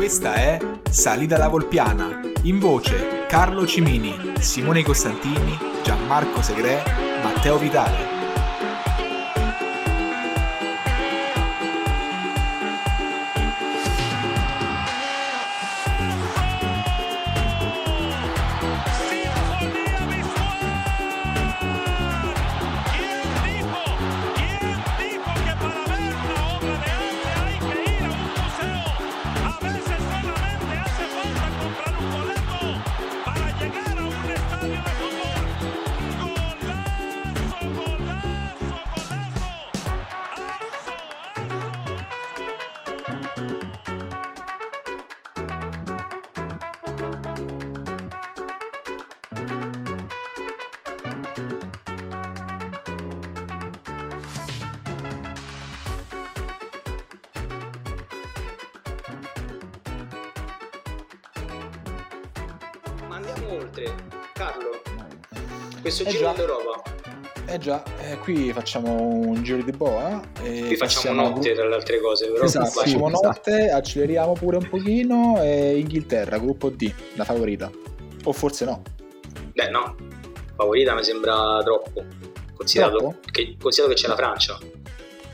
Questa è Salita la Volpiana. In voce Carlo Cimini, Simone Costantini, Gianmarco Segre, Matteo Vitale. Già, eh, qui facciamo un giro di boa. E qui facciamo notte tra le altre cose, però. Esatto, facciamo esatto. notte, acceleriamo pure un pochino. E Inghilterra, gruppo D, la favorita. O forse no? Beh, no, favorita mi sembra troppo. Considerato, troppo? Che, considerato che c'è la Francia.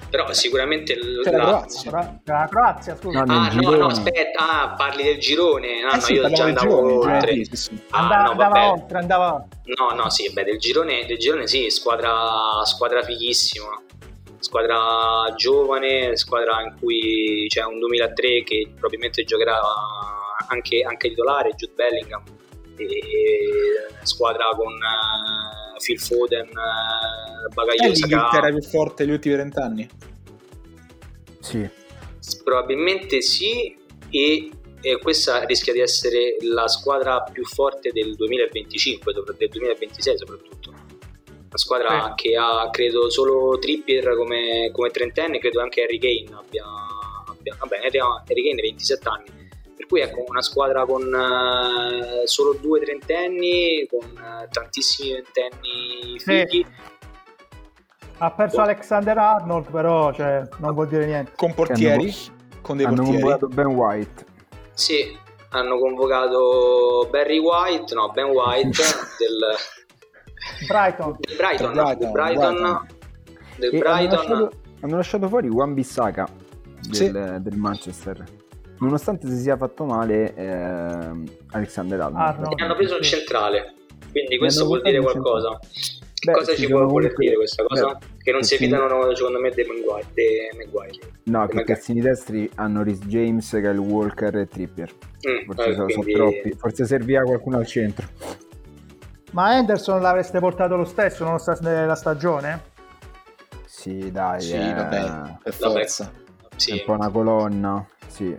Però sicuramente c'è la, la Croazia. La Croazia, scusa. No, ah, no, no, aspetta, ah, parli del girone. Ah, eh no, sì, io già andavo girone, oltre. Sì, sì, sì. Ah, andava, no, andava oltre, andava. No, no, sì, beh, del girone, del girone sì, squadra, squadra fighissima. Squadra giovane, squadra in cui c'è un 2003 che probabilmente giocherà anche, anche titolare, Jude Bellingham. E squadra con uh, Phil Foden, uh, Bagagliosa. È l'Inghilterra più forte degli ultimi vent'anni? Sì. Probabilmente sì e, e, questa rischia di essere la squadra più forte del 2025, del 2026 soprattutto. Una squadra eh. che ha, credo, solo Trippier come, come trentenne, credo anche Harry Kane abbia, abbia vabbè, Harry Kane 27 anni per cui ecco una squadra con uh, solo due trentenni, con uh, tantissimi ventenni figli. Sì. Ha perso oh. Alexander Arnold, però cioè, non vuol dire niente. Con portieri? Hanno, con dei hanno portieri? convocato Ben White. Sì, hanno convocato Barry White, no, Ben White del Brighton. Del Brighton, Brighton, del Brighton, Brighton. Del Brighton. Hanno, lasciato, hanno lasciato fuori Juan Bissaka del, sì. del Manchester nonostante si sia fatto male eh, Alexander Arnold. Arnold. hanno preso il centrale, quindi questo vuol dire qualcosa. Che Beh, cosa ci vuole voler dire questa cosa? Beh, che non si fidano secondo me dei Maguire. Dei Maguire. No, che i terzini destri hanno Rhys James, Kyle Walker e Trippier. Mm, forse, eh, sono, quindi... sono troppi. Forse serviva qualcuno al centro. Ma Anderson l'avreste portato lo stesso nonostante la stagione? Sì, dai. Sì, eh... vabbè, per forza. Sì. È un po' una colonna, sì.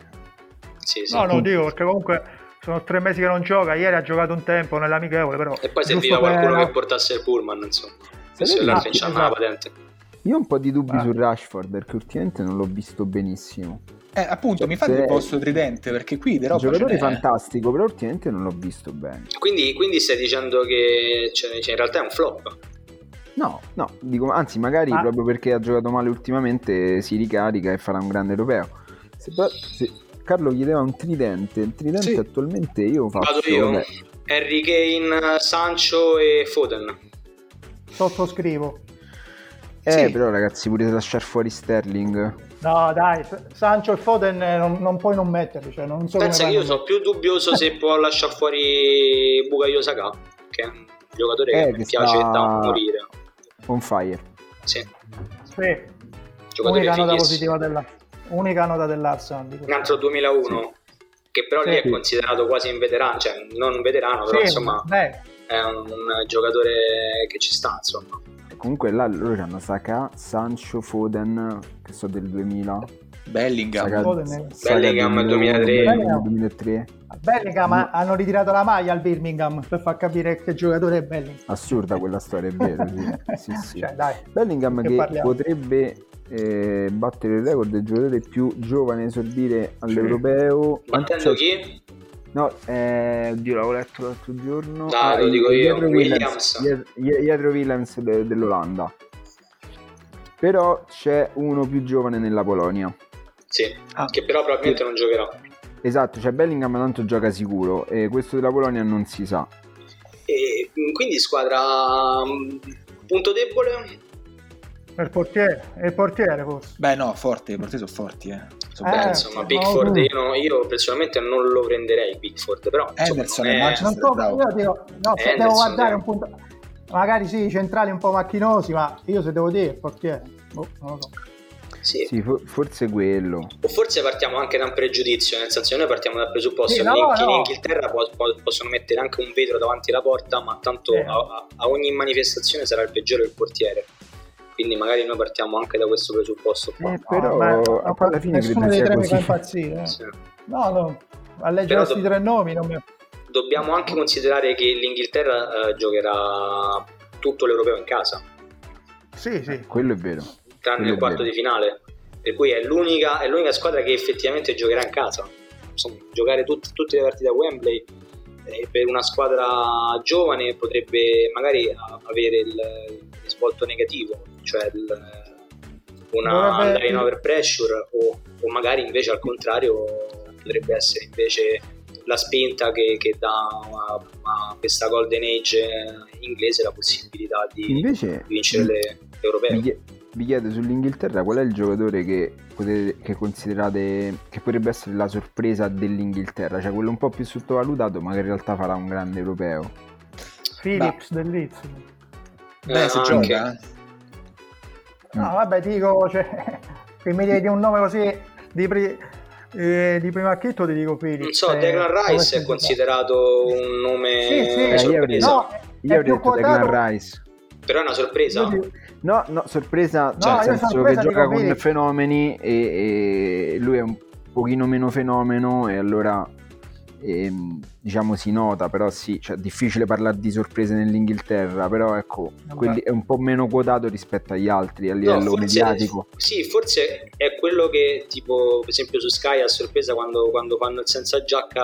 Sì, sì. No, non dico perché comunque sono tre mesi che non gioca. Ieri ha giocato un tempo nell'amichevole, però. E poi serviva qualcuno per... che portasse il pullman, insomma. Se la esatto. la patente. Io ho un po' di dubbi ah. su Rashford perché ultimamente non l'ho visto benissimo. Eh, appunto, cioè, mi fa il posto tridente perché qui Un giocatore fantastico, però ultimamente non l'ho visto bene. Quindi, quindi stai dicendo che cioè, cioè, in realtà è un flop? No, no, dico, anzi, magari ah. proprio perché ha giocato male ultimamente si ricarica e farà un grande europeo. Se, se, Carlo chiedeva un tridente. Il tridente sì. attualmente io faccio. Vado io. Vabbè. Harry Kane, Sancho e Foden. Sottoscrivo. Eh, sì. però ragazzi, pure lasciare fuori Sterling. No, dai, Sancho e Foden eh, non, non puoi non metterli. Cioè non so Pensa che io sono più dubbioso se può lasciare fuori Bukayo Saka, che è un giocatore eh, che mi piace da morire. On fire. Sì. Sì. Giocatore nota positiva della unica nota dell'Arsenal. Un altro 2001, sì. che però sì. lì è considerato quasi un veterano, cioè non un veterano, però sì, insomma beh. è un, un, giocatore che ci sta, insomma. Comunque là loro hanno Saka, Sancho, Foden, che so del 2000. Bellingham, Saka, Foden, Bellingham 2003. Bellingham. 2003. Bellingham mm. hanno ritirato la maglia al Birmingham per far capire che giocatore è Bellingham. Assurda quella storia, è vero. Sì. sì, sì. Cioè, Bellingham che, che potrebbe eh, battere il record del giocatore più giovane a esordire all'europeo. Battendo chi? No, eh, oddio, l'avevo letto l'altro giorno. No, ah, lo dico io, Williams. Williams. Dietro Williams de- dell'Olanda. Però c'è uno più giovane nella Polonia. Sì, ah. che però probabilmente non giocherà. esatto, cioè Bellingham tanto gioca sicuro e questo della Polonia non si sa. E quindi squadra mm, punto debole il portiere, il portiere forse. Beh no, forti, i portieri sono forti eh. Sono eh, insomma, Bigford io, no, io, personalmente non lo prenderei Bigford, però Anderson è... non so, io dico, no, se devo guardare un punto magari sì, i centrali un po' macchinosi, ma io se devo dire il portiere, boh, non lo so. Sì. sì. forse quello. O forse partiamo anche da un pregiudizio, nel senso che noi partiamo dal presupposto sì, che no, in, no. Inghilterra po- po- possono mettere anche un vetro davanti alla porta, ma tanto sì. a, a, ogni manifestazione sarà il peggiore il portiere quindi magari noi partiamo anche da questo presupposto qua. Eh, però no, beh, alla fine nessuno dei tre mi fa impazzire eh. sì. no no a leggere questi do- tre nomi non mi... dobbiamo anche considerare che l'Inghilterra eh, giocherà tutto l'europeo in casa. Sì sì. Quello è vero. Tranne quello il quarto di finale. Per cui è l'unica, è l'unica, squadra che effettivamente giocherà in casa. Insomma, giocare tut- tutte le partite a Wembley eh, per una squadra giovane potrebbe magari avere il risvolto negativo, cioè il, una Dovrebbe... andare in over pressure o, o, magari invece al contrario potrebbe essere invece la spinta che, che dà a, a, questa golden age inglese la possibilità di invece, vincere le europee. Vi chiedo sull'Inghilterra qual è il giocatore che, potete, che considerate che potrebbe essere la sorpresa dell'Inghilterra, cioè quello un po' più sottovalutato ma che in realtà farà un grande europeo. Philips del Leeds. Beh, eh, se gioca. No, vabbè, dico, cioè, se mi di un nome così di, pri- eh, di primo acchitto ti dico Philips. Non so, Declan Rice è considerato un nome sì, sì, eh, sorpresa. No, io avrei detto Declan Rice. Però è una sorpresa. No, no, sorpresa, cioè no, nel senso che gioca con Philips. fenomeni e, e lui è un pochino meno fenomeno e allora ehm, diciamo si nota, però sì, cioè, difficile parlare di sorprese nell'Inghilterra, però ecco, quelli è un po' meno quotato rispetto agli altri a livello no, forse, mediatico. Sì, forse è quello che tipo, per esempio su Sky a sorpresa quando, quando fanno il senza giacca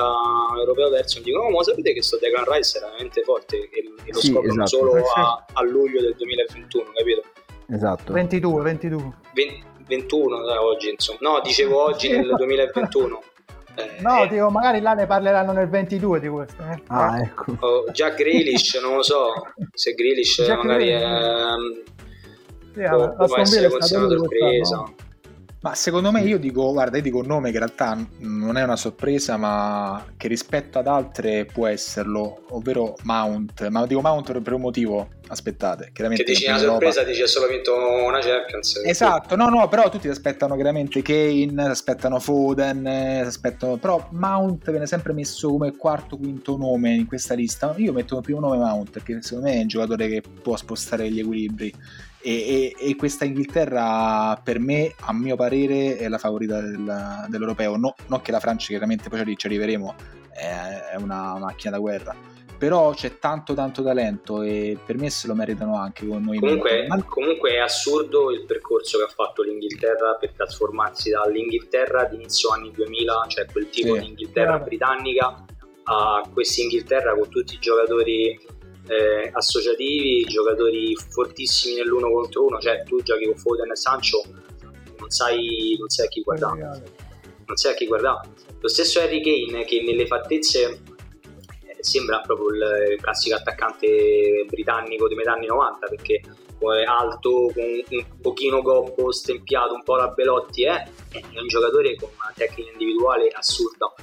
europeo terzo, dicono, oh, ma sapete che sto Declan Rice è veramente forte e, e lo sì, scoprono esatto. solo a, a, luglio del 2021, capito? Esatto. 22, 22. 20, 21 eh, oggi, insomma. No, dicevo oggi nel 2021. Eh, no, dico, magari là ne parleranno nel 22 di questo. Eh. Ah, ecco. Oh, già Grealish, non lo so se Grealish Jack magari Grealish. è... Sì, può, può essere considerato sorpresa. Ma secondo me io dico, guarda, io dico un nome che in realtà non è una sorpresa, ma che rispetto ad altre può esserlo, ovvero Mount. Ma dico Mount per un motivo, aspettate. Chiaramente che dici una sorpresa, dici ha solo vinto una Champions. Esatto, no, no, però tutti aspettano chiaramente Kane, aspettano Foden, aspettano... però Mount viene sempre messo come quarto, quinto nome in questa lista. Io metto il primo nome Mount, perché secondo me è un giocatore che può spostare gli equilibri e, e, e, questa Inghilterra per me, a mio parere, è la favorita del, dell'europeo. No, non che la Francia, chiaramente poi ci arriveremo, è, una macchina da guerra. Però c'è tanto tanto talento e per me se lo meritano anche con noi. Comunque, comunque è assurdo il percorso che ha fatto l'Inghilterra per trasformarsi dall'Inghilterra di inizio anni 2000, cioè quel tipo sì. di Inghilterra britannica, a questa Inghilterra con tutti i giocatori eh, associativi, giocatori fortissimi nell'uno contro uno, cioè tu giochi con Foden e Sancho, non sai, non sai a chi guardare. Non sai a chi guardare. Lo stesso Harry Kane che nelle fattezze eh, sembra proprio il, classico attaccante britannico di metà anni 90 perché è alto, con un pochino gobbo, stempiato, un po' la Belotti, eh? è un giocatore con una tecnica individuale assurda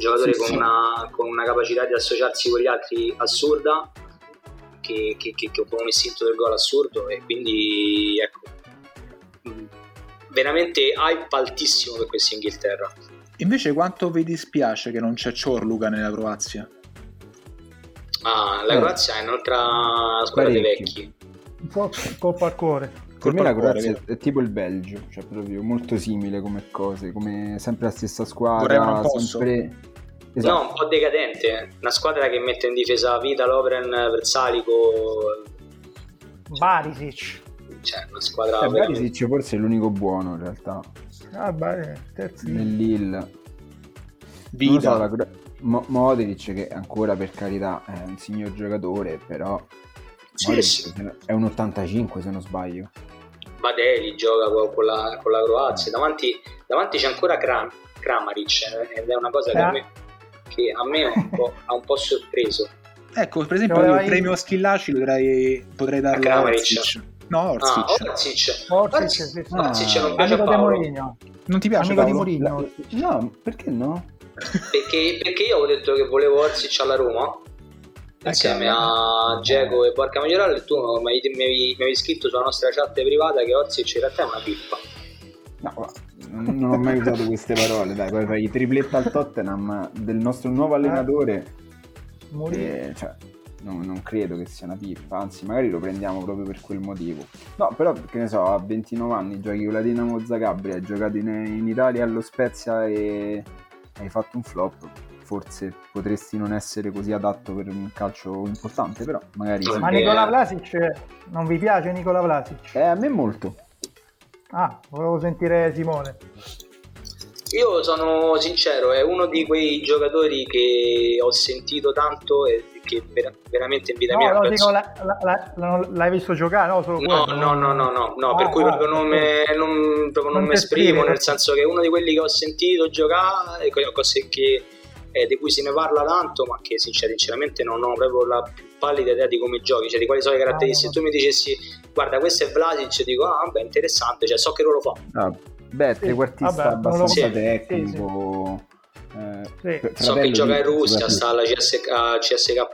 giocatore sì, con, sì. Una, con, Una, capacità di associarsi con gli altri assurda, che, che, che, che con un istinto del gol assurdo e quindi ecco, veramente hype altissimo per questa Inghilterra. Invece quanto vi dispiace che non c'è Ciorluca nella Croazia? Ah, la eh. Croazia è un'altra squadra dei vecchi. Un po' colpo al cuore. Per me la Croazia è tipo il Belgio, cioè proprio molto simile come cose, come sempre la stessa squadra, sempre... Esatto. No, un po' decadente. Una squadra che mette in difesa Vita, Lovren, Versalico. Barisic. Cioè, una squadra. Eh, veramente... Barisic forse è l'unico buono in realtà. Ah, beh, terzo. Nell'Ill. Vita. So, la... Mo- Modric che ancora per carità è un signor giocatore, però sì, sì. è un 85 se non sbaglio. Badeli gioca con la, con la Croazia, davanti, davanti c'è ancora Kramp Kramaric ed è una cosa che, a eh. me, che a me un ha un po' sorpreso. Ecco, per esempio, io il premio Schillaci potrei, potrei darlo a Orsic. No, Orsic. Ah, Orsic. Orsic, non piace a Paolo. Non ti piace Amico Paolo? di Mourinho? No, perché no? Perché, perché io avevo detto che volevo Orsic alla Roma insieme a Diego e Porca Maggioral e tu mi avevi, mi avevi scritto sulla nostra chat privata che Orsic in realtà è una pippa no non ho mai usato queste parole dai poi fai tripletta al Tottenham del nostro nuovo allenatore. Eh, cioè, no, non credo che sia una pippa anzi magari lo prendiamo proprio per quel motivo. No però che ne so a 29 anni giochi con la Dinamo Zagabria hai giocato in, in Italia allo Spezia e hai fatto un flop. Forse potresti non essere così adatto per un calcio importante, però magari... Ma Nicola Vlasic, non vi piace Nicola Vlasic? Eh, a me molto. Ah, volevo sentire Simone. Io sono sincero, è uno di quei giocatori che ho sentito tanto e che ver- veramente in vita no, mia... No, penso... dico, la, la, la, l'hai visto giocare? No, solo no, no, no, no, no, no, ah, per cui ah, proprio non, me, non, proprio non, non mi esprimo, nel senso che è uno di quelli che ho sentito giocare e che eh, di cui se ne parla tanto, ma che sinceramente non ho proprio la più pallida idea di come giochi, cioè di quali sono le caratteristiche. Se tu mi dicessi, guarda, questo è Vlasic, dico, ah, vabbè, interessante, cioè so che ruolo fa. Ah, beh, trequartista sì, abbastanza sì, tecnico. Eh, sì. So che gioca in Russia, sta alla CSK, CSKA.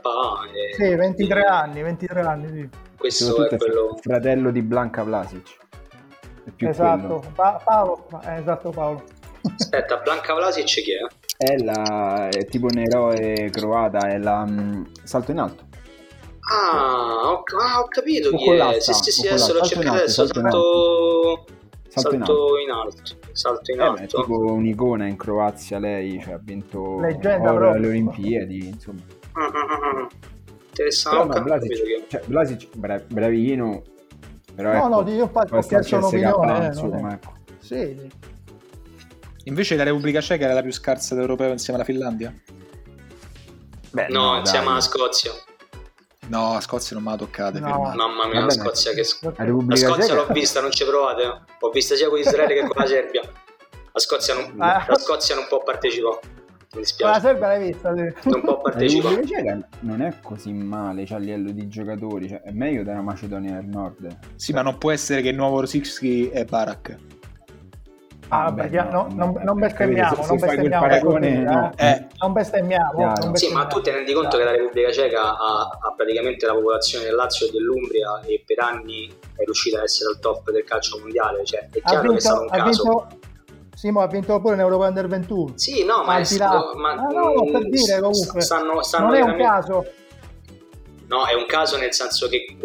E... Sì, 23 anni, 23 anni, sì. Questo è quello... fratello di Blanca Vlasic. esatto, pa- Paolo, eh, esatto Paolo. Aspetta, Blanca Vlasic chi è? È, la, è tipo un eroe croata, è la um, salto in alto. Ah, ho, ah, ho capito chi è. Sì, sì, sì, adesso l'ho cercato adesso. Salto, salto, salto, salto in alto. Salto in alto. Eh, è tipo un'icona in Croazia lei, cioè, ha vinto Leggenda, oro alle Olimpiadi, insomma. Ah, ah, ah, Interessante. Però, no, Blasic, cioè, Blasic bra- bravino, però no, ecco, no, io infatti ho chiesto un'opinione. Eh, insomma, ecco. Sì, Invece la Repubblica Ceca era la più scarsa d'europeo insieme alla Finlandia? Beh, no, no insieme alla Scozia. No, a Scozia non me la toccate. No. Mamma mia, la Scozia che... La, la Scozia Ceca... l'ho vista, non ci provate. Ho vista sia con Israele che con la Serbia. La Scozia non, ah. la Scozia non può partecipare. Mi dispiace. La Serbia l'hai vista? Sì. Non può partecipare. La Ceca non è così male cioè, a livello di giocatori. Cioè, è meglio della Macedonia del Nord. Sì, ma non può essere che il nuovo Rosicki è Barak. Ah, beh, no, no, non, non bestemmiamo, non bestemmiamo, paragone, no. eh. non bestemmiamo. Non bestemmiamo. Sì, ma tu ti rendi conto che la Repubblica Ceca ha, ha, praticamente la popolazione del Lazio e dell'Umbria e per anni è riuscita ad essere al top del calcio mondiale, cioè è chiaro vinto, che è stato un caso. Vinto, Simo ha vinto pure in Europa Under 21. Sì, no, ma, è stato, ma ah, no, no, per dire comunque. Stanno, stanno non è un caso. No, è un caso nel senso che,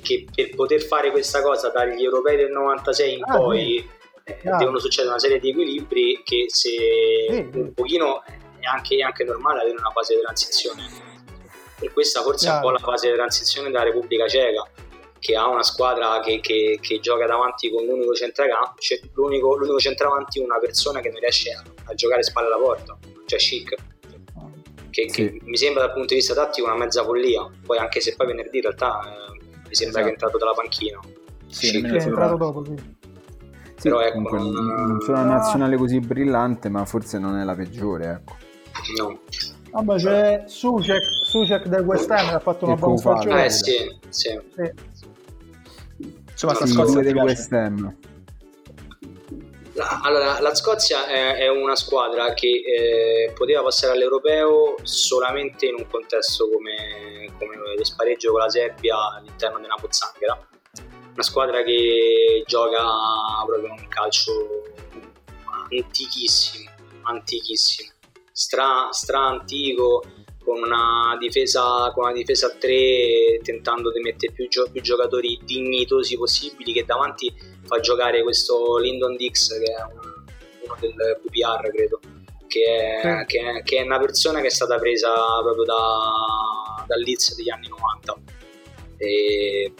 che per poter fare questa cosa dagli europei del 96 in ah, poi sì eh, devono succedere una serie di equilibri che se sì. un pochino è anche, è anche, normale avere una fase di transizione e questa forse yeah. è un po' la fase di transizione della Repubblica Ceca che ha una squadra che, che, che gioca davanti con l'unico centrocampo cioè l'unico, l'unico centravanti una persona che non riesce a, a giocare spalle alla porta cioè chic che, sì. che, mi sembra dal punto di vista tattico una mezza follia poi anche se poi venerdì in realtà eh, mi sembra esatto. che è entrato dalla panchina sì, è entrato dopo sì sì, però ecco, non, non sono una nazionale così brillante, ma forse non è la peggiore, ecco. No. Vabbè, c'è Sucek, Sucek del West Ham che ha fatto una buona stagione. Eh sì, sì. sì. Insomma, sta Scozia del West Ham. Allora, la Scozia è, è una squadra che eh, poteva passare all'europeo solamente in un contesto come, come lo spareggio con la Serbia all'interno di una pozzanghera una squadra che gioca proprio un calcio antichissimo, antichissimo, stra, stra antico, con una, difesa, con una difesa a tre tentando di mettere più, gio- più, giocatori dignitosi possibili che davanti fa giocare questo Lyndon Dix che è uno del QPR credo che è, che, è, che è, una persona che è stata presa proprio da, dal Leeds degli anni 90 e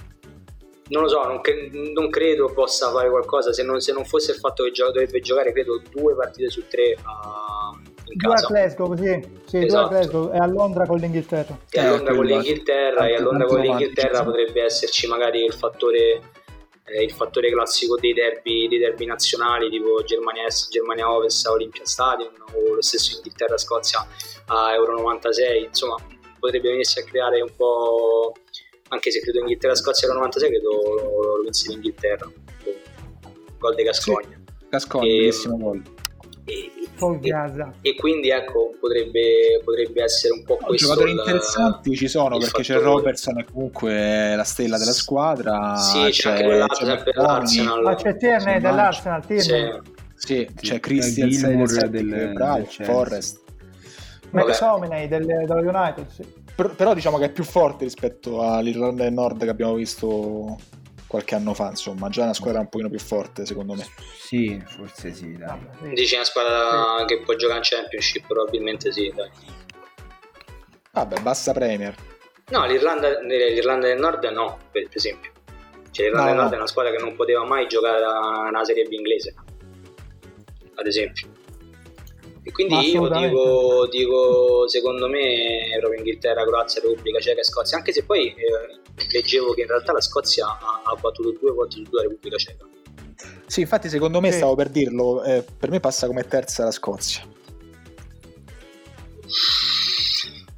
non lo so, non, cre- non, credo possa fare qualcosa se non, se non, fosse il fatto che gio- dovrebbe giocare, credo, due partite su tre uh, in due casa. a Glasgow, sì, sì esatto. due a Glasgow e a Londra con l'Inghilterra. E a Londra con l'Inghilterra, e a Londra con l'Inghilterra potrebbe esserci magari il fattore eh, il fattore classico dei derby, dei derby nazionali tipo Germania Est, Germania Ovest a Olympia Stadium o lo stesso Inghilterra-Scozia a Euro 96, insomma potrebbe venirsi a creare un po', anche se credo Inghilterra-Scozia Euro 96, credo lo, lo vinse l'Inghilterra, gol di Gascogna. Sì, Gascogna, bellissimo gol. E, e, e, quindi ecco potrebbe, potrebbe essere un po' no, questo giocatori interessanti ci sono perché fattore. c'è Robertson è comunque la stella della squadra sì c'è, c'è anche quell'altro sempre dell'Arsenal ma c'è Tierney dell'Arsenal Tierney sì, c'è Christian del, del, del Forrest McTominay del, dello United sì. Però, però diciamo che è più forte rispetto all'Irlanda del Nord che abbiamo visto qualche anno fa, insomma, già una squadra un pochino più forte, secondo me. Sì, forse sì, dai. Dici una squadra sì. che può giocare in Championship, probabilmente sì, dai. Vabbè, bassa Premier. No, l'Irlanda, l'Irlanda del Nord no, per esempio. Cioè, l'Irlanda no, del Nord no. è una squadra che non poteva mai giocare una Serie B inglese, ad esempio. E quindi io dico, dico, secondo me, proprio Inghilterra, Croazia, Repubblica Ceca e Scozia, anche se poi eh, leggevo che in realtà la Scozia ha, ha battuto due volte su due la Repubblica Ceca. Sì, infatti secondo me, sì. stavo per dirlo, eh, per me passa come terza la Scozia.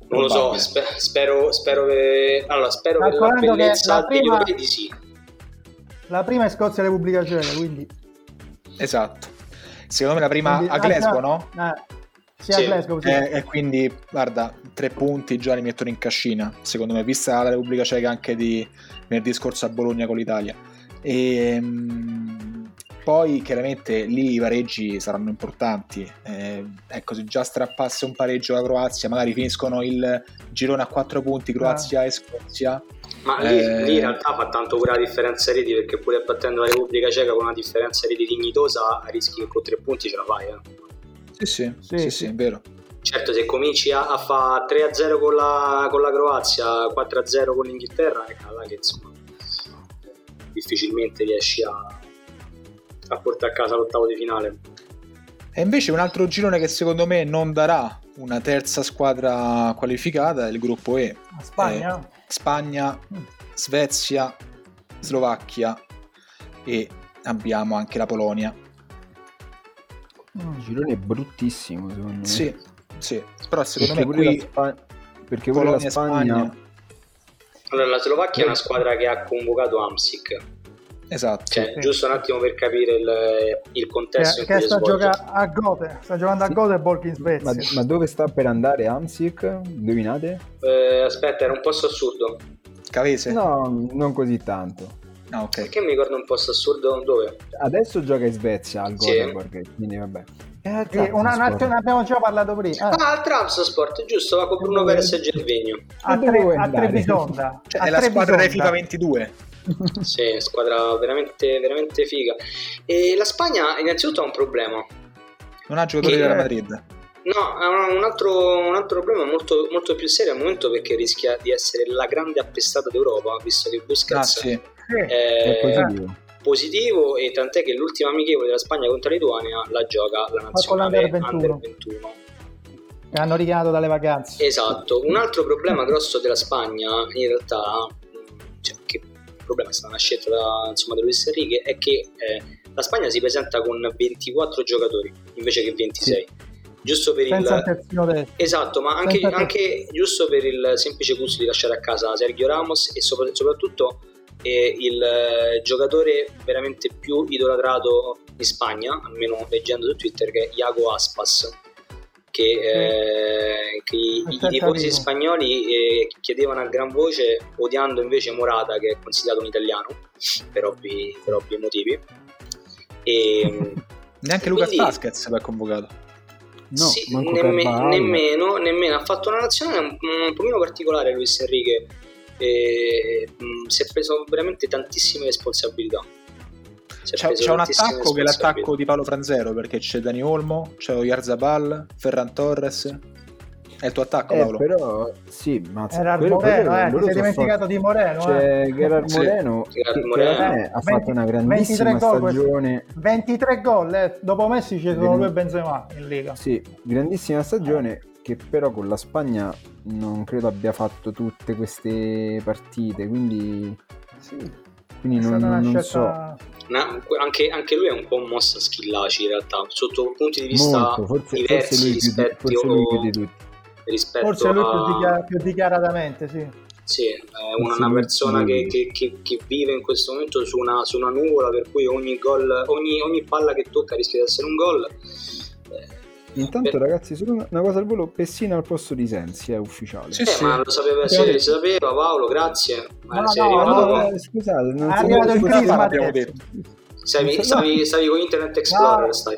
Non lo so, sper- spero, spero che... Allora, spero che la bellezza la prima, di sì. La prima è Scozia Repubblica Ceca, quindi... Esatto. Secondo me la prima quindi, a Glasgow, no? Eh, sì, sì. a Glasgow, sì. E, e, quindi, guarda, tre punti già li mettono in cascina, secondo me, vista la Repubblica Ceca anche di venerdì scorso a Bologna con l'Italia. E, ehm, poi chiaramente lì i pareggi saranno importanti. Eh, ecco, se già strappasse un pareggio la Croazia, magari finiscono il girone a quattro punti Croazia ah. e Scozia ma lì, eh... lì, in realtà fa tanto pure la differenza reti perché pure battendo la Repubblica Ceca con una differenza reti dignitosa rischi che con tre punti ce la fai. Eh. Sì, sì, sì, sì, sì, è vero. Certo, se cominci a, a fare 3-0 con la, con la Croazia, 4-0 con l'Inghilterra, è là che insomma difficilmente riesci a, a portare a casa l'ottavo di finale. E invece un altro girone che secondo me non darà una terza squadra qualificata è il gruppo E. Spagna? Eh, Spagna, Svezia, Slovacchia e abbiamo anche la Polonia. Un girone bruttissimo secondo me. Sì, sì. però secondo perché me qui... Spa... Perché Polonia, la Spagna... Spagna... Allora, la Slovacchia è una squadra che ha convocato Amsic. Esatto. Cioè, sì. Giusto un attimo per capire il, il contesto. Che, che sta, gioca a Gothe, sta giocando sì. a Gothe e Borg in Svezia. Ma, ma, dove sta per andare Amsic? Indovinate? Eh, aspetta, era un posto assurdo. Cavese? No, non così tanto. Ah, ok. Perché mi ricordo un posto assurdo dove? Adesso gioca in Svezia al Gothenburg, sì. quindi vabbè. Eh, eh, una, una, ne abbiamo già parlato prima. Ah, ah il Trabzonsport, giusto, va con Bruno Perez e Gervigno. A, tre, a Trebisonda. Cioè, a è la squadra dei FIFA 22 sì, squadra veramente, veramente figa. E la Spagna innanzitutto ha un problema. Non ha giocatori della Madrid. No, ha un altro, un altro problema molto, molto, più serio al momento perché rischia di essere la grande appestata d'Europa, visto che Busquets ah, sì. è, è positivo. e tant'è che l'ultima amichevole della Spagna contro la Lituania la gioca la nazionale Under 21. Under 21 che hanno richiamato dalle vacanze. Esatto, un altro problema grosso della Spagna in realtà, cioè, che il problema è stata una scelta da, insomma, da Luis Enrique, è che eh, la Spagna si presenta con 24 giocatori invece che 26. Sì. Giusto per Senza il esatto, ma anche, anche, giusto per il semplice gusto di lasciare a casa Sergio Ramos e soprattutto eh, il eh, giocatore veramente più idolatrato in Spagna, almeno leggendo su Twitter, che è Iago Aspas che, eh, che i, i tifosi spagnoli eh, chiedevano a gran voce, odiando invece Morata, che è considerato un italiano per ovvi, per ovvi motivi. E, Neanche Lucas Vasquez va convocato. No, sì, nemme, nemmeno, nemmeno, ha fatto una nazionale un, un pochino particolare Luis Enrique e, mh, mm, si è preso veramente tantissime responsabilità c'è, c'è un attacco che è l'attacco di Paolo Franzero perché c'è Dani Olmo, c'è Oyarzabal, Ferran Torres. È il tuo attacco, eh, Paolo? Però, sì, ma era quello, Moreno, quello, eh, ti sei dimenticato di Moreno. C'è eh. Gerard Moreno, sì. che, Moreno. Che ha 20, fatto una grandissima stagione. 23 gol, eh. dopo Messi ci sono due Benzema in Lega. Sì, grandissima stagione che però con la Spagna non credo abbia fatto tutte queste partite, quindi sì Quindi non, non, non so. Una, anche, anche, lui è un po' mossa schillaci in realtà, sotto punti di vista Molto, forse, diversi forse lui rispetto, più, forse lui più di tutti. rispetto Forse lui a... più, dichiar- più dichiaratamente, sì. Sì, è una, una persona che, che, che, che, vive in questo momento su una, su una nuvola per cui ogni, gol, ogni, ogni palla che tocca rischia di essere un gol. Eh, Intanto, per... ragazzi, solo una, una, cosa al volo: Pessina al posto di Sensi è ufficiale. Sì, eh, sì. ma lo sapeva, si, si sapeva, Paolo, grazie. Ma no, no, arrivato... no, eh, scusate, non è arrivato il crisma, abbiamo detto. Stavi, stavi, stavi, con Internet Explorer, no. stai.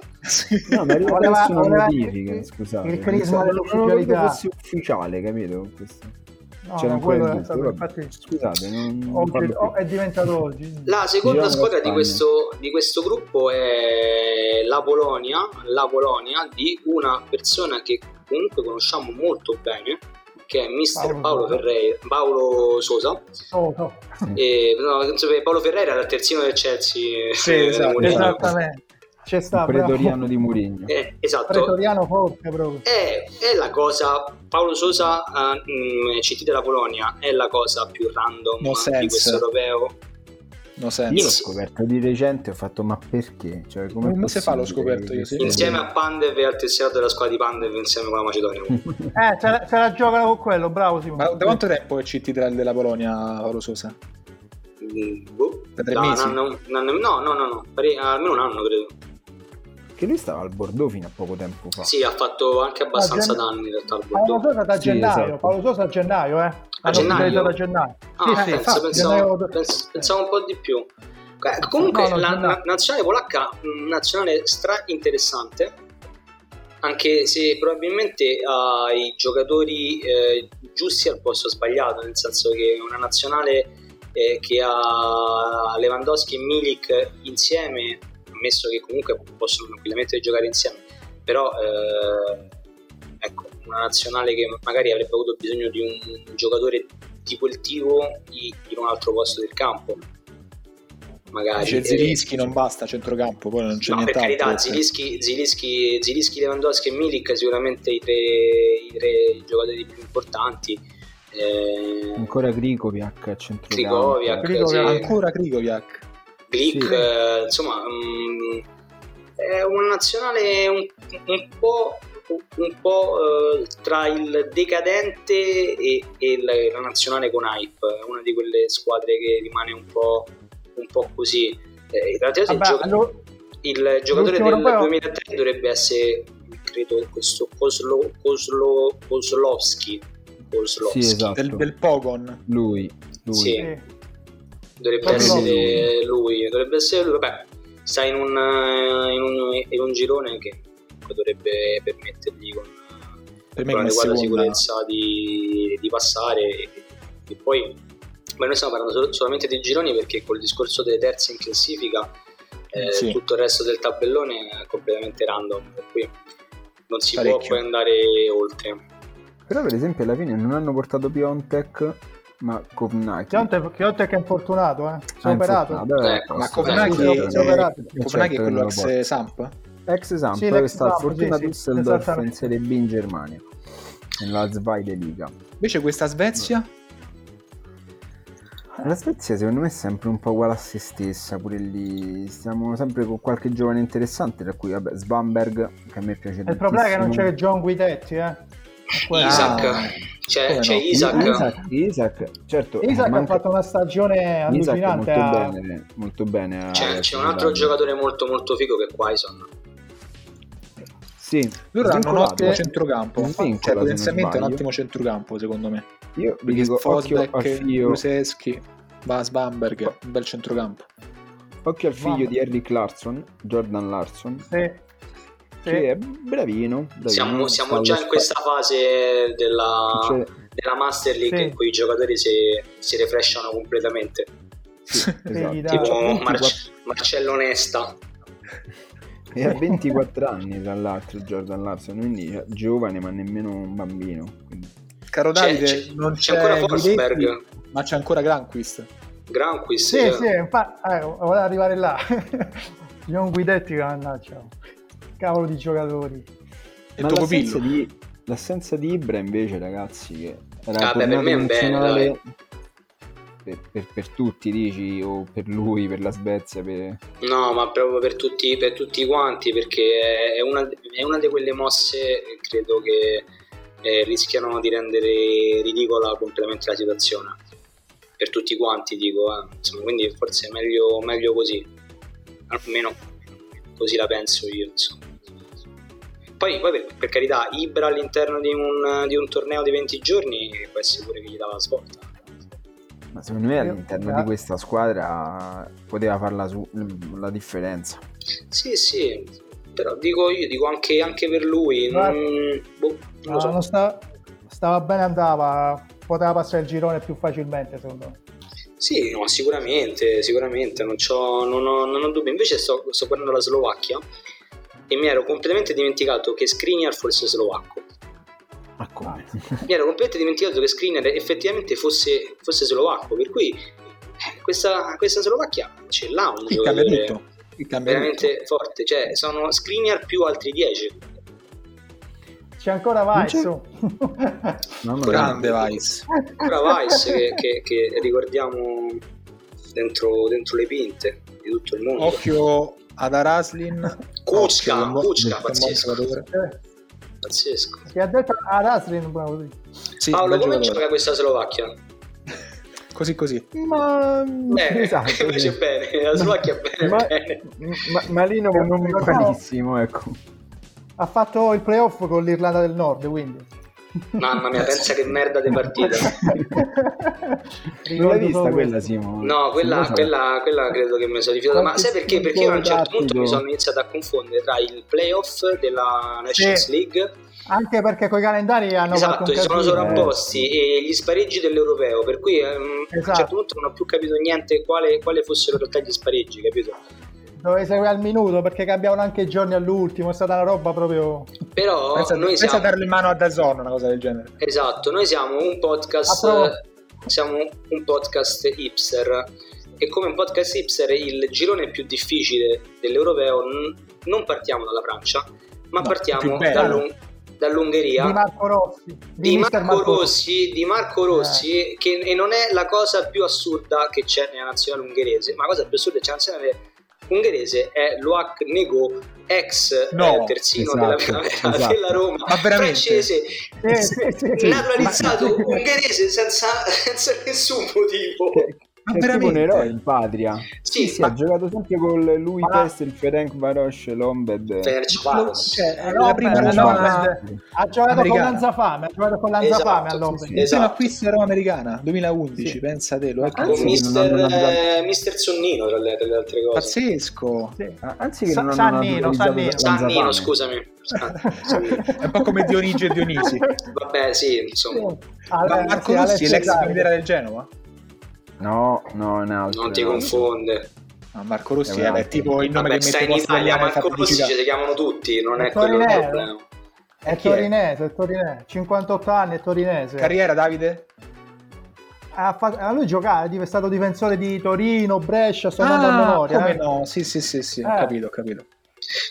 No, ma voleva, voleva... notifica, scusate. Il crisma dell'ufficialità. Ufficiale, capito? Questo. No, C'era ancora il stato, infatti, scusate non, oggi, oh, è diventato oggi la seconda squadra di questo, di questo, gruppo è la Polonia la Polonia di una persona che comunque conosciamo molto bene che è mister Paolo, Paolo Ferreira Paolo Sosa. Oh, no. E, no, Paolo Ferreira era il terzino del Chelsea sì, esatto, esattamente c'è sta, il pretoriano di Mourinho. Eh, esatto. Pretoriano forte proprio. È, è la cosa Paolo Sosa uh, mh, CT della Polonia è la cosa più random no di questo europeo. No io l'ho scoperto di recente ho fatto ma perché? Cioè, come un mese fa l'ho scoperto io? sì. insieme a Pandev e al tesserato della squadra di Pandev insieme con la Macedonia. Eh se la, se la giocano con quello bravo Simone. Ma da quanto tempo è CT della Polonia Paolo Sosa? Mm, boh. da tre no, mesi? No, no, no, no, almeno un anno credo che lui stava al Bordeaux fino a poco tempo fa. Sì, ha fatto anche abbastanza gen... danni in realtà al Paolo Bordeaux. Sosa da Sì, gennaio, esatto. Paolo Sosa a gennaio, eh. A gennaio? Da gennaio. Ah, sì, sì, penso, pensavo, gennaio... pens- pensavo un po' di più. Eh, Comunque No, no, la gennaio. na- nazionale polacca una nazionale stra interessante anche se probabilmente ha i giocatori eh, giusti al posto sbagliato, nel senso che è una nazionale eh, che ha Lewandowski e Milik insieme, ammesso che comunque possono tranquillamente giocare insieme, però eh, ecco, una nazionale che magari avrebbe avuto bisogno di un giocatore tipo il Tivo in un altro posto del campo. Magari Dice Zilinski non basta a centrocampo, poi non c'è No, per nient'altro. carità, Zilinski, Zilinski, Zilinski, Lewandowski e Milik sicuramente i tre, i tre giocatori più importanti. Eh, Ancora Grikoviak a centrocampo. Krigoviak, Krigoviak, sì. Ancora Krigoviak. Glick, Sì. eh, insomma, mm, è una nazionale un, un po', un po', eh, tra il decadente e, e la, la nazionale con hype, è una di quelle squadre che rimane un po', un po' così. Eh, in realtà il, Vabbè, gioca- allora- il giocatore del europeo- 2003 dovrebbe essere, credo, questo Kozlo, Kozlo, Kozlowski. Kozlowski. Sì, esatto. Del, del Pogon. Lui, lui. Sì. Dovrebbe essere lui. Dovrebbe essere lui. Vabbè, sta in un, eh, in un, in un girone che dovrebbe permettergli con, Per me con adeguata sicurezza di, di passare. E, e poi, ma noi stiamo parlando solo- solamente dei gironi perché col discorso delle terze in classifica, eh, Sì. tutto il resto del tabellone è completamente random. Per cui non si può Parecchio. poi andare oltre. Però per esempio alla fine non hanno portato Piontek, ma Kovnaki. Chiontek Chiontek è infortunato, eh. Si è Ah, operato. infortunato, eh, Ma Eh, Kovnaki sì, è, si è operato. Eh, Kovnaki certo, è quello ex. Samp? Ex Samp, Sì, che sta Samp, Fortuna sì, sì, Düsseldorf in. Serie B in Germania, nella Zweite Liga. Invece questa Svezia? La Svezia secondo me è sempre un po' uguale a se stessa, pure lì stiamo sempre con qualche giovane interessante, tra cui vabbè, Svamberg, che a me piace Il problema è che non c'è John Guidetti, eh. Isaac, Ah. c'è, no? Isaac. Isaac, Isaac, certo, Isaac ha manca- fatto una stagione allucinante. molto a- bene, molto bene. a- C'è, c'è un altro giocatore molto molto figo che è Quaison. Sì, Loro hanno un ottimo centrocampo. Svincola, Cioè, potenzialmente è un ottimo centrocampo, secondo me. Io vi dico occhio al Fosbeck, figlio, Kuluseschi, Bas Bamberg, un bel centrocampo. occhio al figlio Mamma. di Eric Larson, Jordan Larson, Sì. Sì. che è bravino. bravino, Siamo, siamo già in questa fase della, cioè, della Master League Sì. in cui i giocatori si, si refreshano completamente. sì, esatto. Tipo Ah, 24 Marce- Marcello Nesta. E ha 24 anni tra l'altro Jordan Larson, quindi giovane ma nemmeno un bambino. quindi- Caro C'è- Davide, c'è- non c'è c'è, ancora Guidetti, Forsberg. ma c'è ancora Granquist. Granquist. Sì, eh, sì, infatti, eh, volevo arrivare là. John Guidetti, mannaggia. Cavolo di giocatori. E Ma l'assenza di, l'assenza di Ibra invece ragazzi che era Ah, beh, per me è nazionale per, per, per, tutti, dici, o per lui, per la Svezia? Per... No, ma proprio per tutti, per tutti quanti, perché è una, è una di quelle mosse, credo che eh, rischiano di rendere ridicola completamente la situazione. Per tutti quanti, dico, eh. Insomma, quindi forse è meglio, meglio così, almeno così la penso io. Insomma. Poi, poi per, per, carità, Ibra all'interno di un, di un torneo di 20 giorni può essere pure che gli dava la svolta ma secondo me all'interno di questa squadra poteva fare la, su- la differenza. Sì, sì, però dico io, dico anche, anche per lui. Non, boh, non no, so. non sta, stava bene, andava, poteva passare il girone più facilmente secondo me. Sì, no, sicuramente, sicuramente, non, non, ho, non ho dubbi. Invece sto, sto guardando la Slovacchia e mi ero completamente dimenticato che Skriniar fosse slovacco. Ma come? Mi ero completamente dimenticato che Skriniar effettivamente fosse, fosse slovacco, per cui eh, questa, questa Slovacchia ce l'ha un giocatore veramente forte, cioè sono Skriniar più altri 10. C'è ancora Weiss. Grande Weiss. Ancora Weiss che, che, che, ricordiamo dentro, dentro, le pinte di tutto il mondo. Occhio ad Araslin. Kuczka, Kuczka, pazzesco pazzesco. Che ha detto a Raslin bravo sì, Paolo come gioca questa Slovacchia? così così ma bene, esatto, invece sì. bene la Slovacchia bene, ma, bene. Ma, Malino non malissimo ecco ha fatto il playoff con l'Irlanda del Nord quindi Mamma mia, pensa che merda di partita. non l'hai vista quella, Simo? No, quella, quella, quella, credo che mi sono rifiutato. Ma sai perché? Perché io a un certo punto mi sono iniziato a confondere tra il playoff della Nations sì. League anche perché con i calendari hanno esatto, si sono sovrapposti e gli spareggi dell'europeo per cui um, esatto. a un certo punto non ho più capito niente quale, quale fossero in realtà gli spareggi capito? Dove segue al minuto perché cambiavano anche i giorni all'ultimo, è stata una roba proprio... Però pensa, noi pensa siamo... a darlo in mano a Dazon, una cosa del genere. Esatto, noi siamo un podcast... Ah, siamo un podcast hipster. E come un podcast hipster il girone più difficile dell'europeo non partiamo dalla Francia, ma no, partiamo dall'Ung- dall'Ungheria. Di Marco Rossi di, di Marco, Marco Rossi. Di Marco Rossi eh. che e non è la cosa più assurda che c'è nella nazionale ungherese ma la cosa più assurda che c'è nella nazionale ungherese è Loac Nego, ex no, eh, terzino esatto, della esatto. della Roma, francese, sì, sì, sì, naturalizzato ungherese senza, senza nessun motivo. Che, ma è veramente un eroe in patria. Sì, sì, ma... ha giocato sempre con lui ma... Test, il Ferenc Varos, l'Ombed. Cioè, la prima la ha giocato americana. con l'Anzafame, ha giocato con l'Anzafame esatto, all'Ombed. Sì, sì, esatto. acquisto Roma americana 2011, sì. pensatelo. Ecco. Con mister, non eh, mister Sonnino tra le, tra le, altre cose. Pazzesco. Sì. Anzi che Sa- non Sannino, Sannino. Sannino, scusami. è un po' come Dionigi e Dionisi. Vabbè, sì, insomma. Sì. Ma Marco Rossi, l'ex cameriera del Genova? No, no, è un altro. Non ti confonde. No, Marco Rossi è, è tipo il nome Vabbè, che mette in Italia, Marco Rossi ci si chiamano tutti, non è, è quello il problema. È torinese, è torinese, 58 anni, è torinese. Carriera Davide? A, a lui giocare, è stato difensore di Torino, Brescia, sto andando ah, a memoria. Come eh. no? Sì, sì, sì, sì, ho eh. capito, ho capito.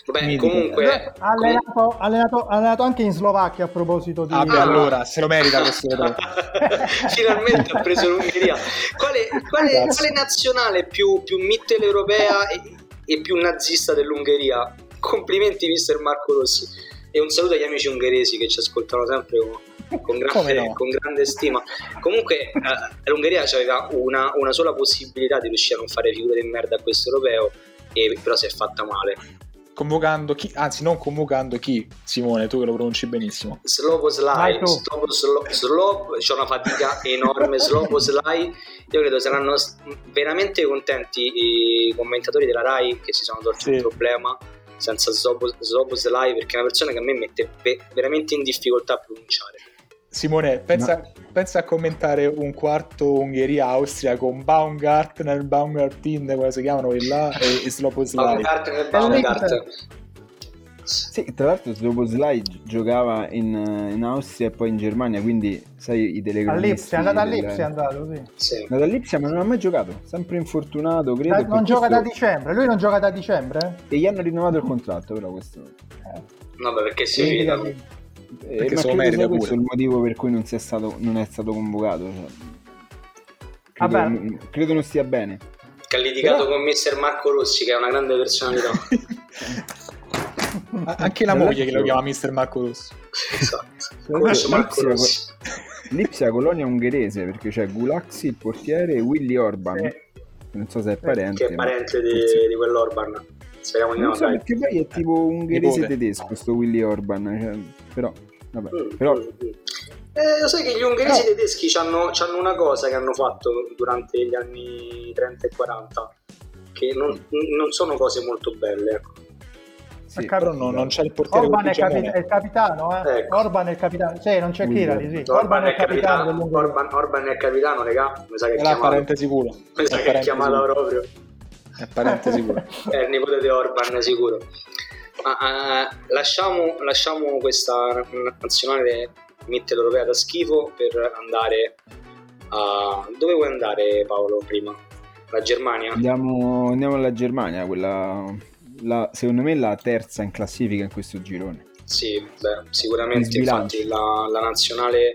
Vabbè, comunque ha allenato, allenato, allenato, anche in Slovacchia a proposito di ah, beh, allora se lo merita questo finalmente ha preso l'Ungheria. Quale, quale, quale nazionale più, più mitteleuropea e, e più nazista dell'Ungheria? Complimenti mister Marco Rossi. E un saluto agli amici ungheresi che ci ascoltano sempre con, con, grande, no? con grande, stima. Comunque, eh, l'Ungheria aveva una, una, sola possibilità di riuscire a non fare figure di merda a questo europeo, e, però si è fatta male convocando chi, anzi non convocando chi, Simone, tu che lo pronunci benissimo. Sloboslai, Sloboslai, Slob, c'è una fatica enorme, Sloboslai, io credo saranno veramente contenti i commentatori della RAI che si sono tolti sì. il problema senza Sloboslai perché è una persona che a me mette veramente in difficoltà a pronunciare. Simone, pensa, no. pensa, a commentare un quarto Ungheria-Austria con Baumgartner, Baumgartin, come si chiamano quelli là, e, e Sloboslai. Baumgartner Baumgartner. Sì, tra l'altro Sloboslai giocava in, in, Austria e poi in Germania, quindi sai i telecronisti... All'Ipsia, è andato all'Ipsia, è andato, sì. sì. È andato all'Ipsia ma non ha mai giocato, sempre infortunato, credo. Da, non gioca questo... da dicembre, lui non gioca da dicembre? E gli hanno rinnovato il contratto però questo... Eh. No, beh, perché si vede perché eh, ma credo sia questo pure. il motivo per cui non, stato, non è stato convocato. Cioè. credo, credo non stia bene. Che ha litigato Però... con mister Marco Rossi, che è una grande personalità. Anche la moglie che lo chiama mister Marco Rossi. esatto. Marco Rossi. Lipsia colonia ungherese perché c'è Gulaxi il portiere e Willy Orban. Sì. Non so se è parente. Che è parente di, di quell'Orban. Speriamo di non no. So, perché poi è tipo ungherese tedesco questo Willy Orban. Cioè, però, vabbè. Mm, però... Mm, mm. Eh, lo sai che gli ungheresi no. tedeschi hanno una cosa che hanno fatto durante gli anni 30 e 40 che non, non sono cose molto belle. Ecco. Sì, però no, non c'è il portiere Orban è, capi- è, il capitano, eh? ecco. Orban è il capitano, sì, non c'è Kirali, sì. Orban, Orban, è il capitano, capitano Orban, Orban, è il capitano, regà, mi sa che è, è la parente sicuro. Mi sa che è chiamata proprio. È parente sicuro. è il nipote di Orban, sicuro. Ma, uh, lasciamo, lasciamo questa nazionale mitteleuropea da schifo per andare a... Dove vuoi andare Paolo prima? La Germania? Andiamo, andiamo alla Germania, quella la, secondo me la terza in classifica in questo girone. Sì, beh, sicuramente infatti la, la, nazionale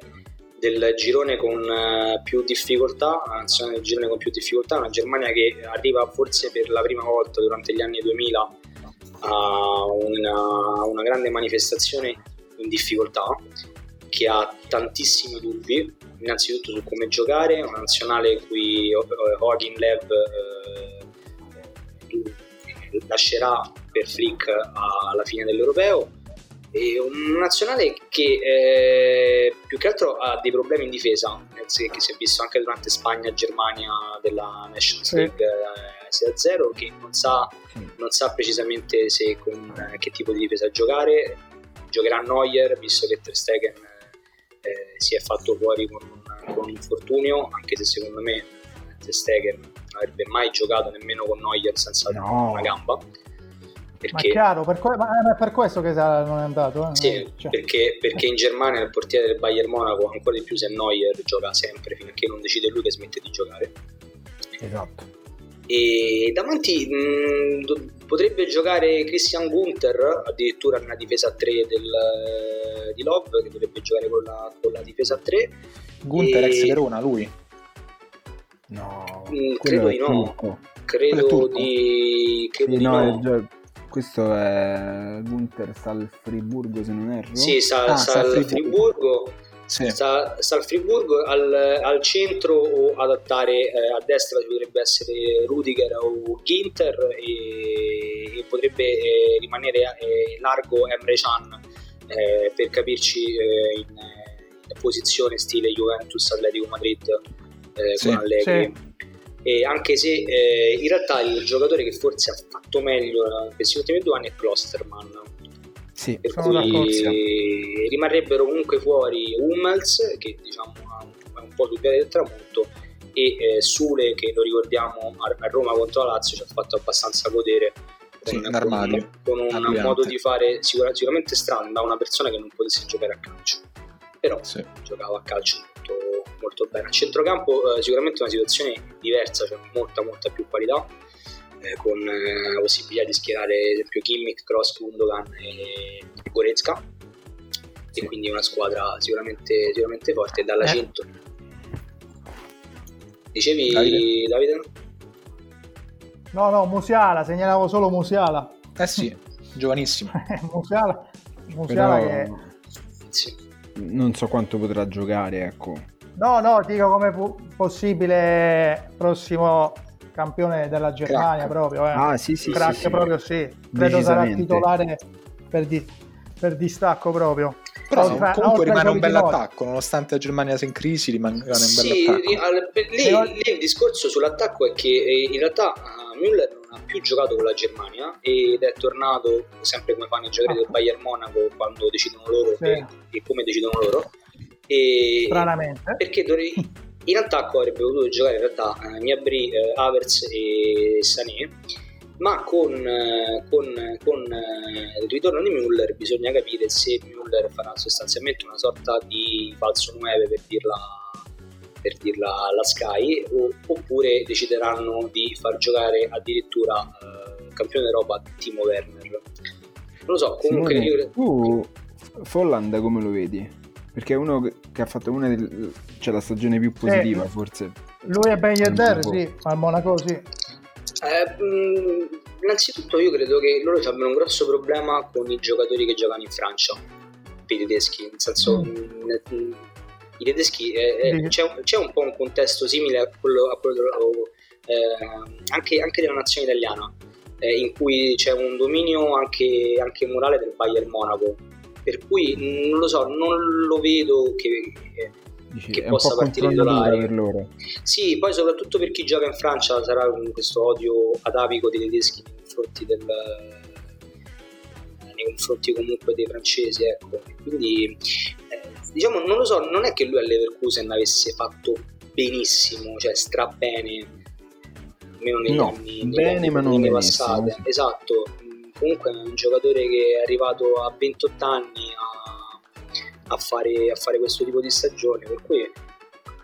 del girone con uh, più difficoltà, la nazionale del girone con più difficoltà, una Germania che arriva forse per la prima volta durante gli anni 2000 a una, una grande manifestazione in difficoltà, che ha tantissimi dubbi, innanzitutto su come giocare, una nazionale in cui Hogan Lev eh, lascerà per Flick alla fine dell'europeo e un nazionale che eh, più che altro ha dei problemi in difesa che si è visto anche durante Spagna-Germania della Nations League eh, 6-0 che non sa, non sa precisamente se con eh, che tipo di difesa giocare giocherà Neuer visto che Ter Stegen eh, si è fatto fuori con un, con un infortunio anche se secondo me Ter Stegen non avrebbe mai giocato nemmeno con Neuer senza no. una gamba. Perché, ma chiaro, per, que- ma è per questo che non è andato. Eh? Sì, cioè. perché, perché, in Germania il portiere del Bayern Monaco, ancora di più se Neuer gioca sempre, fino a che non decide lui che smette di giocare. Esatto. E davanti mh, potrebbe giocare Christian Gunther, addirittura nella difesa a 3 del, di Love, che dovrebbe giocare con la, con la difesa a 3. Gunther e... ex Verona, lui? No, mm, credo di no. Turco. Credo di, credo sì, di no. no. Questo è Gunther sta al Friburgo se non erro. Sì, sta, ah, sta, sta al Friburgo. Sì. Sta, al al, centro o adattare eh, a destra potrebbe essere Rudiger o Ginter e, e potrebbe eh, rimanere eh, largo Emre Can eh, per capirci eh, in, in posizione stile Juventus Atletico Madrid eh, sì, con Allegri. Sì. E anche se eh, in realtà il giocatore che forse ha fatto meglio in questi ultimi due anni è Klosterman. Sì, per cui rimarrebbero comunque fuori Hummels, che diciamo è un po' sul piede del tramonto, e eh, Sule, che lo ricordiamo a, Roma contro la Lazio, ci ha fatto abbastanza godere con, sì, con, con un modo di fare sicur- sicuramente strano da una persona che non potesse giocare a calcio. Però sì. giocava a calcio molto, molto bene. A centrocampo eh, sicuramente una situazione diversa, cioè molta molta più qualità, eh, con eh, la possibilità di schierare ad esempio Kimmich, Cross, Gundogan e Goretzka. Sì. E quindi una squadra sicuramente, sicuramente forte. Dalla 100 eh. Dicevi Davide? Davide? No, no, Musiala, segnalavo solo Musiala. Eh sì, giovanissimo. Musiala, Musiala Però... che... Sì non so quanto potrà giocare, ecco. No, no, dico come pu- possibile prossimo campione della Germania Crack. proprio. Eh. Ah, sì, sì, Crack sì, sì. proprio sì. Credo sarà titolare per, di- per distacco proprio. Però oltre, comunque rimane un bel attacco, nonostante la Germania sia in crisi, rimane, un bel attacco. Lì, lì, il discorso sull'attacco è che eh, in realtà uh, Müller non ha più giocato con la Germania ed è tornato sempre come fanno i giocatori del. Bayern Monaco quando decidono loro sì. e, e, come decidono loro. E Stranamente. Perché dovrei, in attacco avrebbe potuto giocare in realtà eh, Miabri, uh, Havertz e Sané ma con, con, con, il ritorno di Müller bisogna capire se Müller farà sostanzialmente una sorta di falso 9 per dirla, per dirla alla Sky oppure decideranno di far giocare addirittura eh, campione d'Europa Timo Werner non lo so comunque Simone, io... tu Folland come lo vedi? perché è uno che ha fatto una del... cioè la stagione più positiva eh, forse Lui e Ben Yedder, sì, al Monaco sì. Eh, mh, mm, innanzitutto io credo che loro abbiano un grosso problema con i giocatori che giocano in Francia, i tedeschi, nel senso... Mm. Mh, mm, i tedeschi eh, eh, c'è, c'è, un po' un contesto simile a quello, a quello eh, anche, anche, della nazione italiana eh, in cui c'è un dominio anche, anche morale del Bayern Monaco per cui non lo so, non lo vedo che, Dici, che possa partire titolare per loro. Sì, poi soprattutto per chi gioca in Francia sarà questo odio atavico dei tedeschi nei confronti del nei confronti comunque dei francesi, ecco. Quindi eh, diciamo non lo so, non è che lui a Leverkusen avesse fatto benissimo, cioè stra bene almeno negli no, anni, bene, negli ma non passate. Sì. Esatto, comunque è un giocatore che è arrivato a 28 anni a, a, fare, a fare questo tipo di stagione, per cui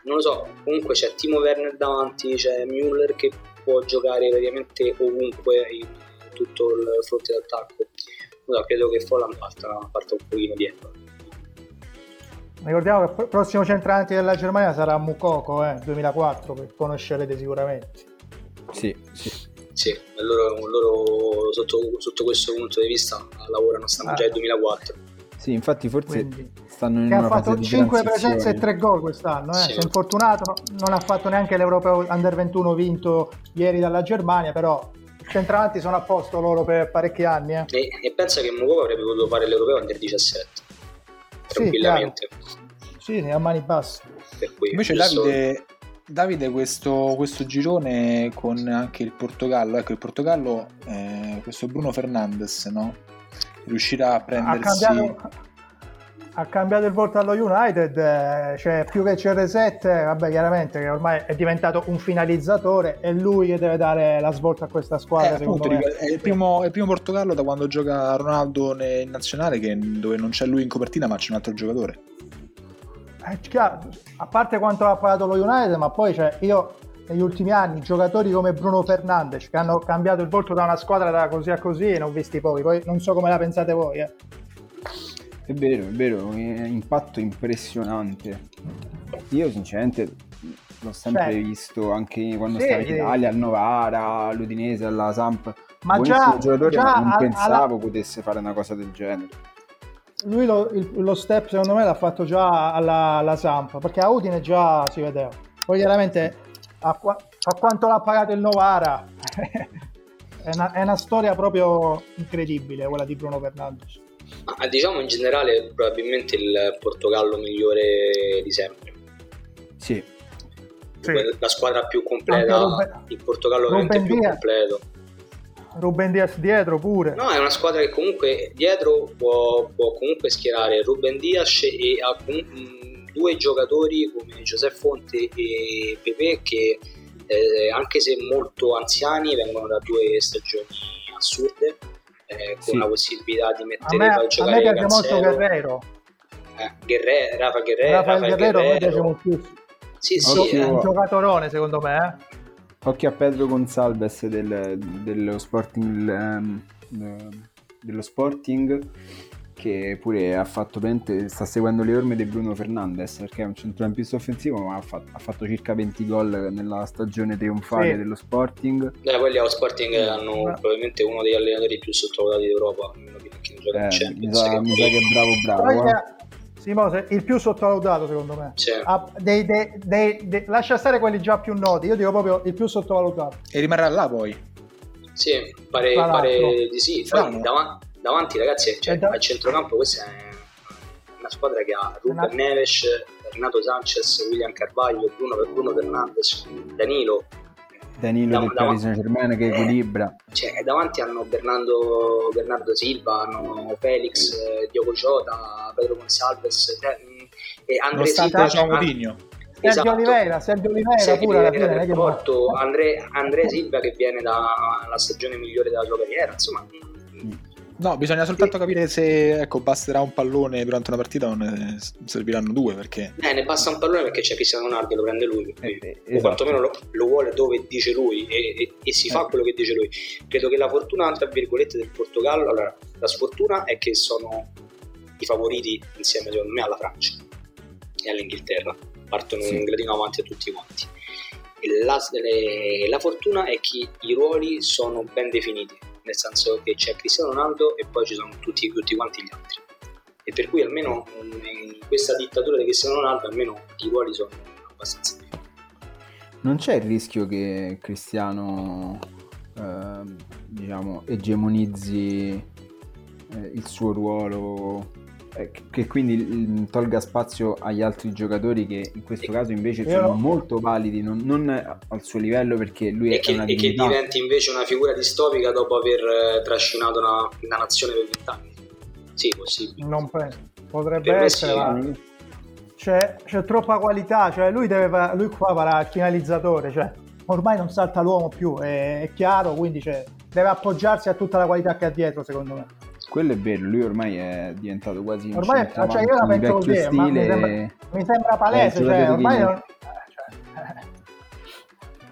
non lo so, comunque c'è Timo Werner davanti, c'è Müller che può giocare praticamente ovunque in tutto il fronte d'attacco. No, credo che Folland parta, parta un pochino dietro. Ricordiamo che il prossimo centravanti della Germania sarà Mukoko, eh, 2004, che conoscerete sicuramente. Sì, sì. Sì, loro, loro sotto, sotto, questo punto di vista lavorano, stanno ah. già nel 2004. Sì, infatti forse Quindi, stanno in che una ha fatto 5 presenze e 3 gol quest'anno, eh? sì. si è infortunato, non ha fatto neanche l'Europeo Under 21 vinto ieri dalla Germania, però i centravanti sono a posto loro per parecchi anni. Eh. E, e pensa che Mukoko avrebbe potuto fare l'Europeo Under 17, tranquillamente. Sì, sì, a mani basse. Invece Davide Davide questo, questo, girone con anche il Portogallo, ecco il Portogallo, eh, questo Bruno Fernandes, no? Riuscirà a prendersi... Ha cambiato, ha cambiato il volto allo United, eh, cioè più che CR7, vabbè chiaramente che ormai è diventato un finalizzatore, è lui che deve dare la svolta a questa squadra. Eh, appunto, è, il primo, è, il primo, Portogallo da quando gioca Ronaldo in nazionale che, dove non c'è lui in copertina ma c'è un altro giocatore è chiaro, a parte quanto ha pagato lo United, ma poi cioè, io negli ultimi anni giocatori come Bruno Fernandes che hanno cambiato il volto da una squadra da così a così e ne ho visti pochi, poi non so come la pensate voi. Eh. È vero, è vero, è un impatto impressionante. Io sinceramente l'ho sempre cioè, visto anche quando sì, stava in Italia, al Novara, all'Udinese, alla Samp. Ma già, giocatore, già non pensavo alla... potesse fare una cosa del genere lui lo, il, lo, step secondo me l'ha fatto già alla, alla Samp perché a Udine già si vedeva poi chiaramente a, a quanto l'ha pagato il Novara è, una, è, una, storia proprio incredibile quella di Bruno Fernandes ma diciamo in generale probabilmente il Portogallo migliore di sempre. Sì, sì. la squadra più completa Ruben, il Portogallo veramente più completo. Ruben Diaz dietro pure. No, è una squadra che comunque dietro può, può comunque schierare Ruben Diaz e ha mm, due giocatori come Giuseppe Fonte e Pepe che eh, anche se molto anziani vengono da due stagioni assurde eh, con sì. la possibilità di mettere a me, a giocare a me piace molto Guerrero. Eh, Guerrero Rafa Guerrero Rafael Guerrero, Guerrero. mi piace moltissimo. Sì, sì, è un giocatorone secondo me eh. Occhio a Pedro Gonsalves del, dello Sporting, um, dello Sporting che pure ha fatto sta seguendo le orme di Bruno Fernandes perché è un centrocampista offensivo ma ha fatto, ha fatto, circa 20 gol nella stagione trionfale sì. dello Sporting eh, quelli allo Sporting hanno Beh. probabilmente uno degli allenatori più sottovalutati d'Europa almeno non gioca in Champions mi sa, mi sa che è bravo bravo eh. Simone, il più sottovalutato secondo me. Ah, dei, dei, dei, lascia stare quelli già più noti, io dico proprio il più sottovalutato. E rimarrà là poi? Sì, pare, pare di sì. Poi davanti, davanti, ragazzi, cioè, da... al centrocampo questa è una squadra che ha Ruben Neves, Renato Sanchez, William Carvaglio, Bruno, Bruno Fernandes, Danilo, Danilo del Paris Saint Germain che equilibra. Cioè, davanti hanno Bernardo, Bernardo Silva, hanno Felix, eh, Diogo Jota, Pedro Gonsalves cioè, mm, e Andrea Silva. C'è un Sergio esatto. Oliveira, Sergio Oliveira Sergio pure Oliveira alla fine. Porto, Andre, Andrea Silva che viene dalla stagione migliore della sua carriera, insomma No, bisogna soltanto capire se ecco, basterà un pallone durante una partita o ne serviranno due. Perché... Eh, ne basta un pallone perché c'è Cristiano Ronaldo lo prende lui, eh, eh, esatto. o quantomeno lo, lo, vuole dove dice lui e, e, e si eh. fa quello che dice lui. Credo che la fortuna, tra virgolette, del Portogallo, allora, la sfortuna è che sono i favoriti insieme, secondo me, alla Francia e all'Inghilterra. Partono sì. un gradino avanti a tutti quanti. la, le, la, fortuna è che i ruoli sono ben definiti, nel senso che c'è Cristiano Ronaldo e poi ci sono tutti, tutti quanti gli altri. E per cui almeno in questa dittatura di Cristiano Ronaldo almeno i ruoli sono abbastanza definiti. Non c'è il rischio che Cristiano eh, diciamo, egemonizzi eh, il suo ruolo che quindi tolga spazio agli altri giocatori che in questo caso invece Io sono molto validi, non, non, al suo livello perché lui e è che, una e che diventi invece una figura distopica dopo aver eh, trascinato una, una nazione per vent'anni. Sì, possibile. Non penso. Potrebbe per essere, sì. ma c'è, c'è, troppa qualità, cioè lui, deve, lui qua farà il finalizzatore, cioè ormai non salta l'uomo più, è, è chiaro, quindi cioè, deve appoggiarsi a tutta la qualità che ha dietro, secondo me quello è vero, lui ormai è diventato quasi un ormai, cioè io la penso così, stile... mi, sembra, mi sembra palese, cioè, ormai non...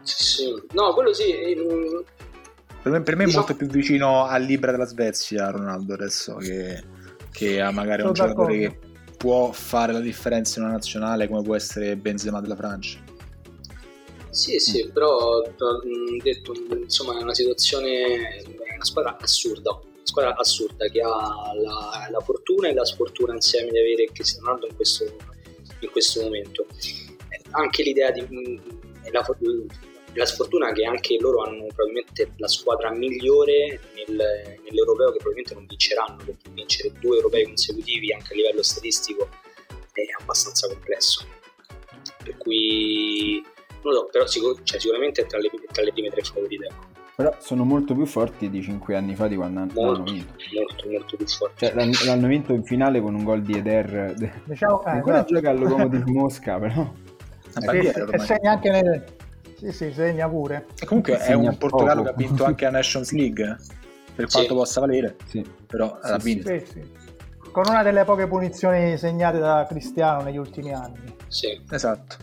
sì, no, quello sì. Ehm, per me, per me è diciamo... molto più vicino al Libra della Svezia, Ronaldo, adesso, che, che a magari Sono un giocatore che può fare la differenza in una nazionale come può essere Benzema della Francia. Sì, sì, mm. però detto, insomma è una situazione, è una squadra assurda squadra assurda che ha la, la, fortuna e la sfortuna insieme di avere Cristiano Ronaldo in questo, in questo momento. Eh, anche l'idea di mm, la, la, sfortuna che anche loro hanno probabilmente la squadra migliore nel, nell'europeo che probabilmente non vinceranno perché vincere due europei consecutivi anche a livello statistico è abbastanza complesso. Per cui non lo so, però sicur- cioè, sicuramente è tra le, tra le prime tre favorite. Ecco. Però sono molto più forti di 5 anni fa di quando molto, hanno vinto. Molto, molto più forti. Cioè, l'hanno, l'hanno, vinto in finale con un gol di Eder. Diciamo, eh, ancora esatto. gioca al Lokomotiv Mosca, però. Sì, e segna anche nel... Sì, sì, segna pure. E comunque segna è un Portogallo poco. che ha vinto anche la Nations League, per quanto sì. possa valere. Sì. Però sì, ha vinto. Sì, sì. Con una delle poche punizioni segnate da Cristiano negli ultimi anni. Sì. Esatto.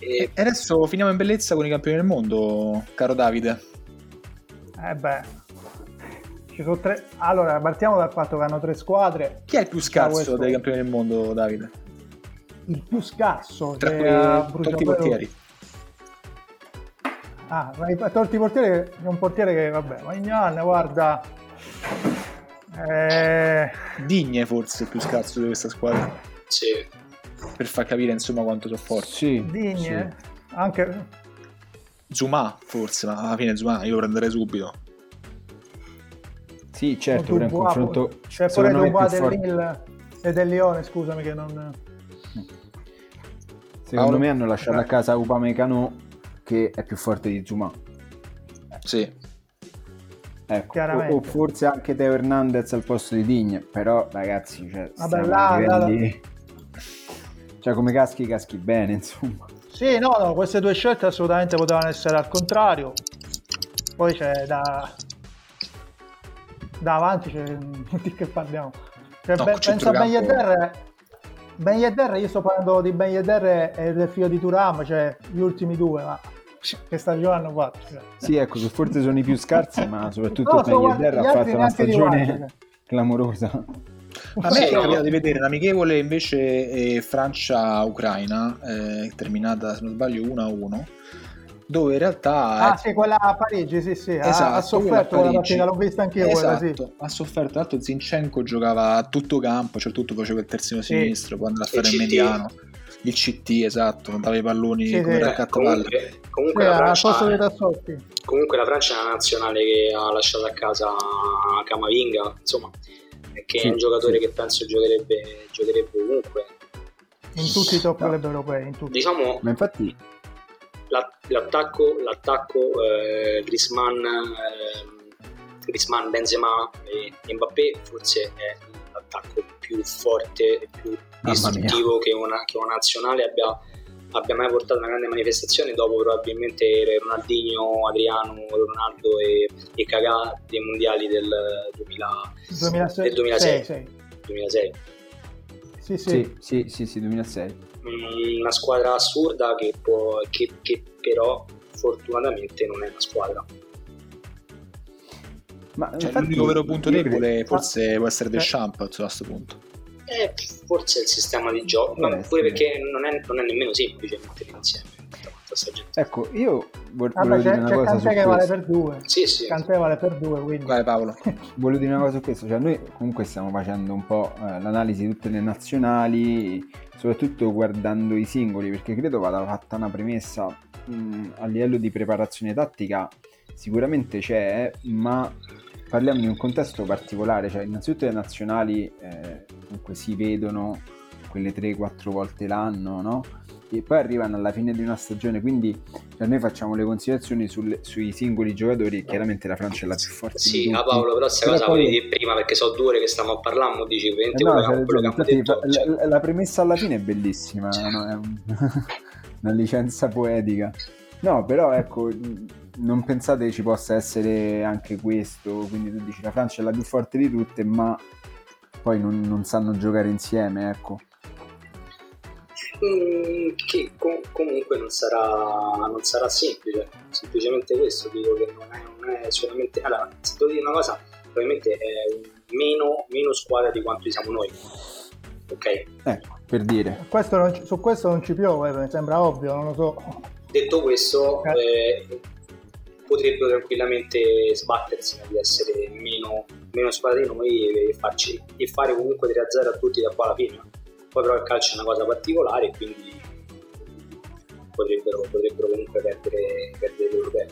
E... e adesso finiamo in bellezza con i campioni del mondo, caro Davide. Eh beh, ci sono tre. Allora, partiamo dal fatto che hanno tre squadre. Chi è il più scarso dei campioni del mondo, Davide? Il più scarso tra cui tolti i portieri. Ah, tolti i portieri è un portiere che, vabbè, Magnan, guarda. Eh... Digne forse il più scarso di questa squadra. Sì. Per far capire insomma quanto sono forti. Sì. Digne. Sì. Anche Zuma forse, ma alla fine Zuma io lo prenderei subito. Sì, certo, per un confronto c'è pure Dubois del e del Lione, scusami che non Secondo Paolo... me hanno lasciato a casa Upamecano che è più forte di Zuma. Sì. Ecco, o, o, forse anche Teo Hernandez al posto di Digne, però ragazzi, cioè, Vabbè, là, livelli... là, cioè come caschi caschi bene, insomma. Sì, no, no, queste due scelte assolutamente potevano essere al contrario. Poi c'è da, da avanti, c'è di che parliamo. Cioè, no, ben, penso a Ben Yedder. Ben Yedder, io sto parlando di Ben Yedder e del figlio di Turam, cioè gli ultimi due, ma che stagione hanno fatto? Cioè. Sì, ecco, forse sono i più scarsi, ma soprattutto no, Ben Yedder ha fatto una stagione clamorosa. A me è capitato di vedere l'amichevole invece eh, Francia-Ucraina, eh, terminata se non sbaglio 1-1, dove in realtà... Ah sì, quella a Parigi, sì sì, esatto, ha, sofferto quella partita, l'ho vista anche io esatto, quella, sì. ha sofferto, tra l'altro Zinchenko giocava a tutto campo, cioè tutto faceva il terzino sì. sinistro, poi andava a fare il mediano. Il CT, esatto, non dava i palloni sì, come sì. raccattavalle. Comunque, comunque, sì, la Francia, comunque la Francia è una nazionale che ha lasciato a casa Camavinga, insomma che sì, è un giocatore sì. che penso giocherebbe, giocherebbe ovunque. In tutti i top club europei, in tutti. Diciamo, Ma infatti... l'attacco, l'attacco eh, Griezmann, eh, Griezmann, Benzema e Mbappé forse è l'attacco più forte e più distruttivo che una, che una nazionale abbia abbia mai portato una grande manifestazione dopo probabilmente Ronaldinho, Adriano, Ronaldo e, e Cagà dei mondiali del, 2000, 2006. Del 2006. 6. 2006. Sì, sì. Sì, sì, sì, 2006. Mm, una squadra assurda che, può, che, che però fortunatamente non è una squadra. Ma cioè, l'unico vero punto debole forse può essere Deschamps a questo punto. Eh, forse il sistema di gioco, ma pure perché non è, non è, nemmeno semplice mettere insieme. Ecco, io vor- Vabbè, volevo c'è, dire una c'è cosa Cantè che vale per due. Sì, sì. Cantè vale per due, quindi. Vai Paolo. volevo dire una cosa su questo, cioè noi comunque stiamo facendo un po' eh, l'analisi di tutte le nazionali, soprattutto guardando i singoli, perché credo vada fatta una premessa mh, a livello di preparazione tattica sicuramente c'è, ma parliamo di un contesto particolare, cioè innanzitutto le nazionali eh, comunque si vedono quelle 3-4 volte l'anno, no? E poi arrivano alla fine di una stagione, quindi noi facciamo le considerazioni sulle, sui singoli giocatori, chiaramente la Francia è la più forte. Sì, ma Paolo, però questa cosa poi... volevi prima perché so due ore che stiamo parlando, dici eh no, cioè, che detto, la, cioè... la, premessa alla fine è bellissima, no? è un... una licenza poetica. No, però ecco, non pensate ci possa essere anche questo, quindi tu dici la Francia è la più forte di tutte, ma poi non, non sanno giocare insieme, ecco. Mm, che com- comunque non sarà, non sarà, semplice, semplicemente questo, dico che non è, non è solamente... Allora, se devo dire una cosa, probabilmente è meno, meno squadra di quanto siamo noi, ok? Ecco, per dire. Questo non, su questo non ci piove, mi sembra ovvio, non lo so. Detto questo, okay. eh, potrebbero tranquillamente sbattersi di essere meno, meno squadra di noi e, farci, e fare comunque 3-0 a tutti da qua alla fine. Poi però il calcio è una cosa particolare quindi potrebbero, potrebbero comunque perdere, perdere l'europeo.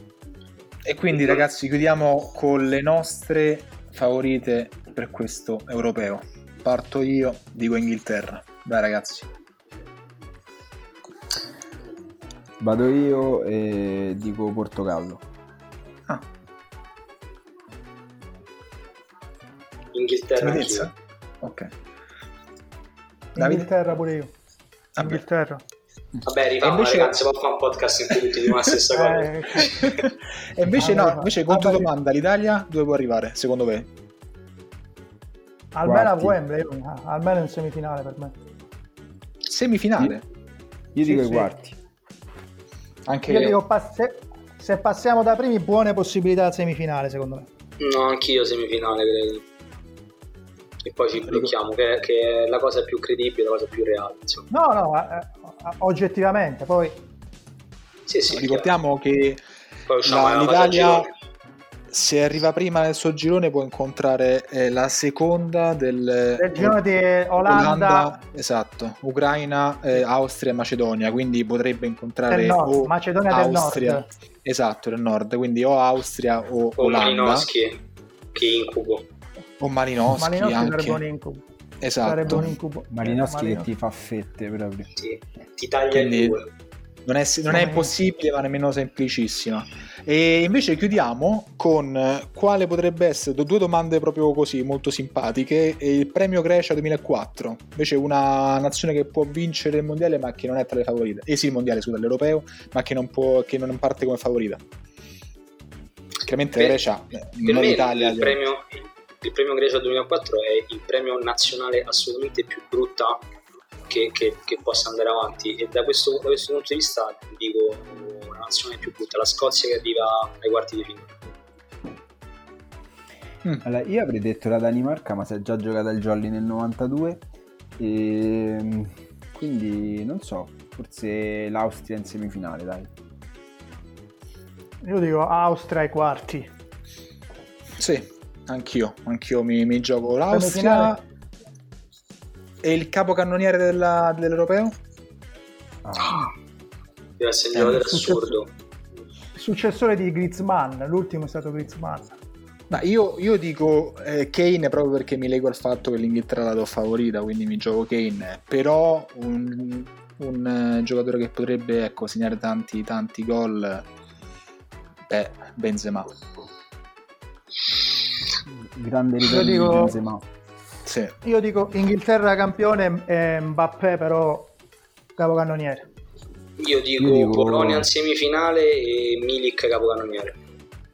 E quindi ragazzi chiudiamo con le nostre favorite per questo europeo. Parto io, dico Inghilterra. Vai ragazzi. Vado io e dico Portogallo. Ah. Inghilterra anch'io. Ok. Inghilterra pure io. Vabbè. Inghilterra. Vabbè, rifamo invece... ragazzi, può fare un podcast in cui tutti dicono la stessa cosa. Eh, e invece no, invece contro domanda, l'Italia dove può arrivare, secondo me? Almeno a Wembley, almeno in semifinale per me. Semifinale? Io, io dico sì, i quarti. Anche io, io. dico passe... se passiamo da primi buone possibilità a semifinale secondo me. No, anch'io semifinale credo. E poi ci blocchiamo, che, che, è la cosa più credibile, la cosa più reale. Insomma. No, no, eh, oggettivamente, poi... Sì, sì, ricordiamo che la, l'Italia se arriva prima nel suo girone può incontrare eh, la seconda del, del girone di Olanda, Olanda esatto, Ucraina, eh, Austria e Macedonia, quindi potrebbe incontrare del nord, Macedonia Austria, del nord. Esatto, del nord, quindi o Austria o, o Olanda. Malinowski, che incubo. O Malinowski, Malinowski anche. sarebbe un incubo. Esatto. Sarebbe un incubo. Malinowski, Malinowski che ti fa fette proprio. Sì, ti taglia quindi, il due non è, non è impossibile, ma nemmeno semplicissima. E invece chiudiamo con quale potrebbe essere, due domande proprio così, molto simpatiche. Il premio Grecia 2004, invece una nazione che può vincere il mondiale, ma che non è tra le favorite. Eh sì, il mondiale, scusa, l'europeo, ma che non, può, che non parte come favorita. Chiaramente per, Grecia, per non l'Italia. Il premio, il premio Grecia 2004 è il premio nazionale assolutamente più brutta che, che, che, possa andare avanti e da questo, da questo, punto di vista dico una nazione più brutta, la Scozia che arriva ai quarti di finale. Mm. Allora, io avrei detto la Danimarca, ma si è già giocata il Jolly nel 92 e ehm, quindi non so, forse l'Austria in semifinale, dai. Io dico Austria ai quarti. Sì, anch'io, anch'io mi, mi gioco l'Austria e il capocannoniere della, dell'Europeo? Ah. Deve essere un assurdo. Successore di Griezmann, l'ultimo è stato Griezmann. Ma io, io dico eh, Kane proprio perché mi lego al fatto che l'Inghilterra la do favorita, quindi mi gioco Kane. Però un, un uh, giocatore che potrebbe ecco, segnare tanti, tanti gol è Benzema. Grande ritorno dico... di Benzema. Sì. Io dico Inghilterra campione e Mbappé però capocannoniere. Io dico, Io dico... Polonia in semifinale e Milik capocannoniere.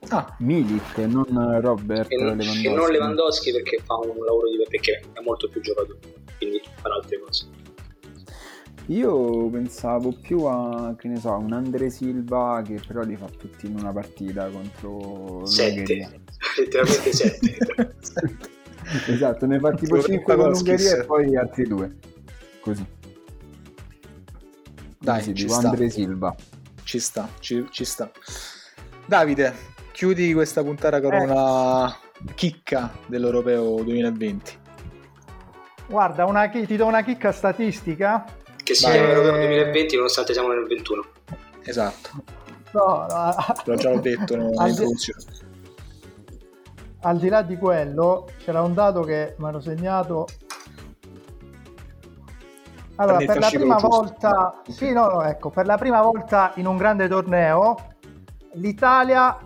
Ah, Milik, non Robert e non, Lewandowski. E non Lewandowski perché fa un lavoro di perché è molto più giocatore, quindi farà altre cose. Io pensavo più a, che ne so, un Andre Silva che però li fa tutti in una partita contro Sette, letteralmente sette. esatto, ne fa tipo 5 con l'Ungheria e poi altri due. Così. Dai, ci sta. Andre Silva. Ci sta, ci, ci sta. Davide, chiudi questa puntata con eh. una chicca dell'Europeo 2020. Guarda, una, ti do una chicca statistica. Che sia l'Europeo 2020 nonostante siamo nel 21. Esatto. No, no. L'ho già detto nell'introduzione. Al di là di quello, c'era un dato che mi ero segnato allora, per la prima volta, sì, no, no, ecco, per la prima volta in un grande torneo, l'Italia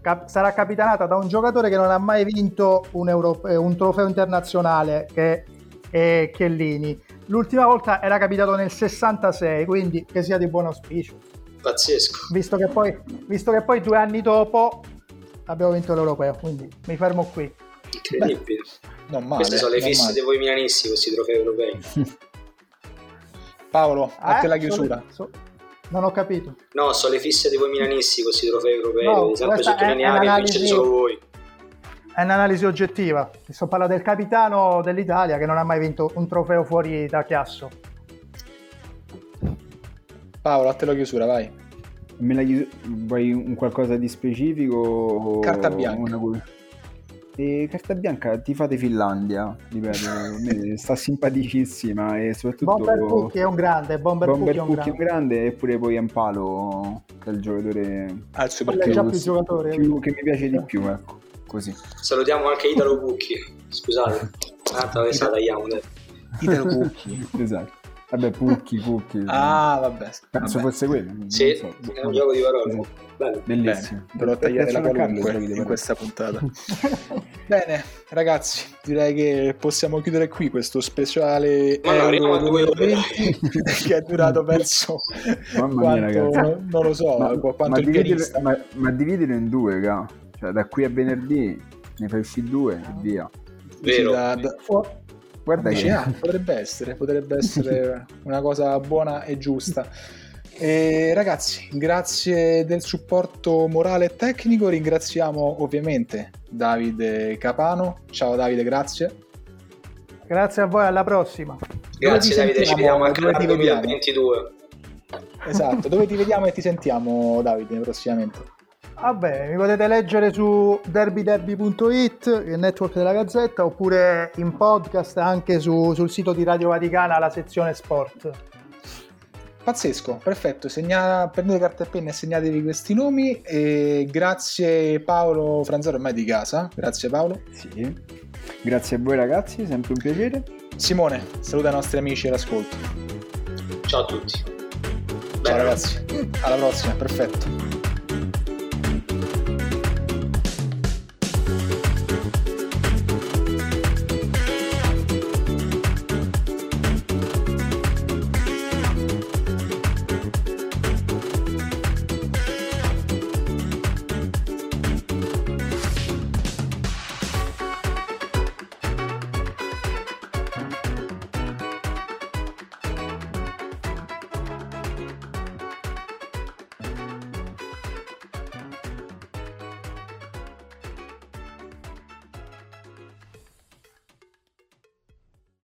cap- sarà capitanata da un giocatore che non ha mai vinto un, Euro- eh, un trofeo internazionale, che è Chiellini. L'ultima volta era capitato nel 66, quindi che sia di buon auspicio. Pazzesco. Visto che poi, visto che poi due anni dopo abbiamo vinto l'Europeo, quindi mi fermo qui. Incredibile. Beh, non male, Queste sono le fisse di voi milanisti, questi trofei europei. Paolo, a eh? te la chiusura. So, non ho capito. No, sono le fisse di voi milanisti questi trofei europei, no, sempre sottolineare che vincete solo voi. È un'analisi oggettiva. Sto parlando del capitano dell'Italia che non ha mai vinto un trofeo fuori da Chiasso. Paolo, a te la chiusura, vai. Me la chius- vuoi un qualcosa di specifico? Carta bianca. Una... E carta bianca ti fate Finlandia, ripeto, sta simpaticissima e soprattutto... Bomber Pucchi è un grande, Bomber, Bomber Pucchi è un grande. un grande eppure poi Ampalo che è il giocatore... Ah, il super più, più giocatore. Più, che mi piace di più, ecco, così. Salutiamo anche Italo Pucchi, scusate, tanto che la tagliamo. Italo Pucchi. esatto. Vabbè, Pucchi, Pucchi. Ah, vabbè. Penso vabbè. fosse quello. Sì, so. è un gioco di parole. Bello. Bellissimo. Dovrò tagliare la qualunque in questa puntata. Bene, ragazzi, direi che possiamo chiudere qui questo speciale Ma Euro 2020 che è durato penso Mamma mia, quanto, non lo so, ma, quanto ma il dividere, ma, ma dividilo in due, ga. Cioè, da qui a venerdì ne fai uscire due e via. Vero. Da, da, Guarda che ah, potrebbe essere, potrebbe essere una cosa buona e giusta. E ragazzi, grazie del supporto morale e tecnico. Ringraziamo ovviamente Davide Capano. Ciao Davide, grazie. Grazie a voi, alla prossima. Grazie Davide, ci vediamo anche nel 2022. Esatto, dove ti vediamo e ti sentiamo Davide prossimamente? Vabbè, mi potete leggere su derbyderby.it, il network della Gazzetta, oppure in podcast anche su, sul sito di Radio Vaticana, la sezione sport. Pazzesco, perfetto. Segna, prendete carta e penna e segnatevi questi nomi. E grazie Paolo Franzaro, ormai di casa. Grazie Paolo. Sì. Grazie a voi ragazzi, sempre un piacere. Simone, saluta i nostri amici all'ascolto. Ciao a tutti. Ciao Bene. ragazzi, alla prossima, perfetto.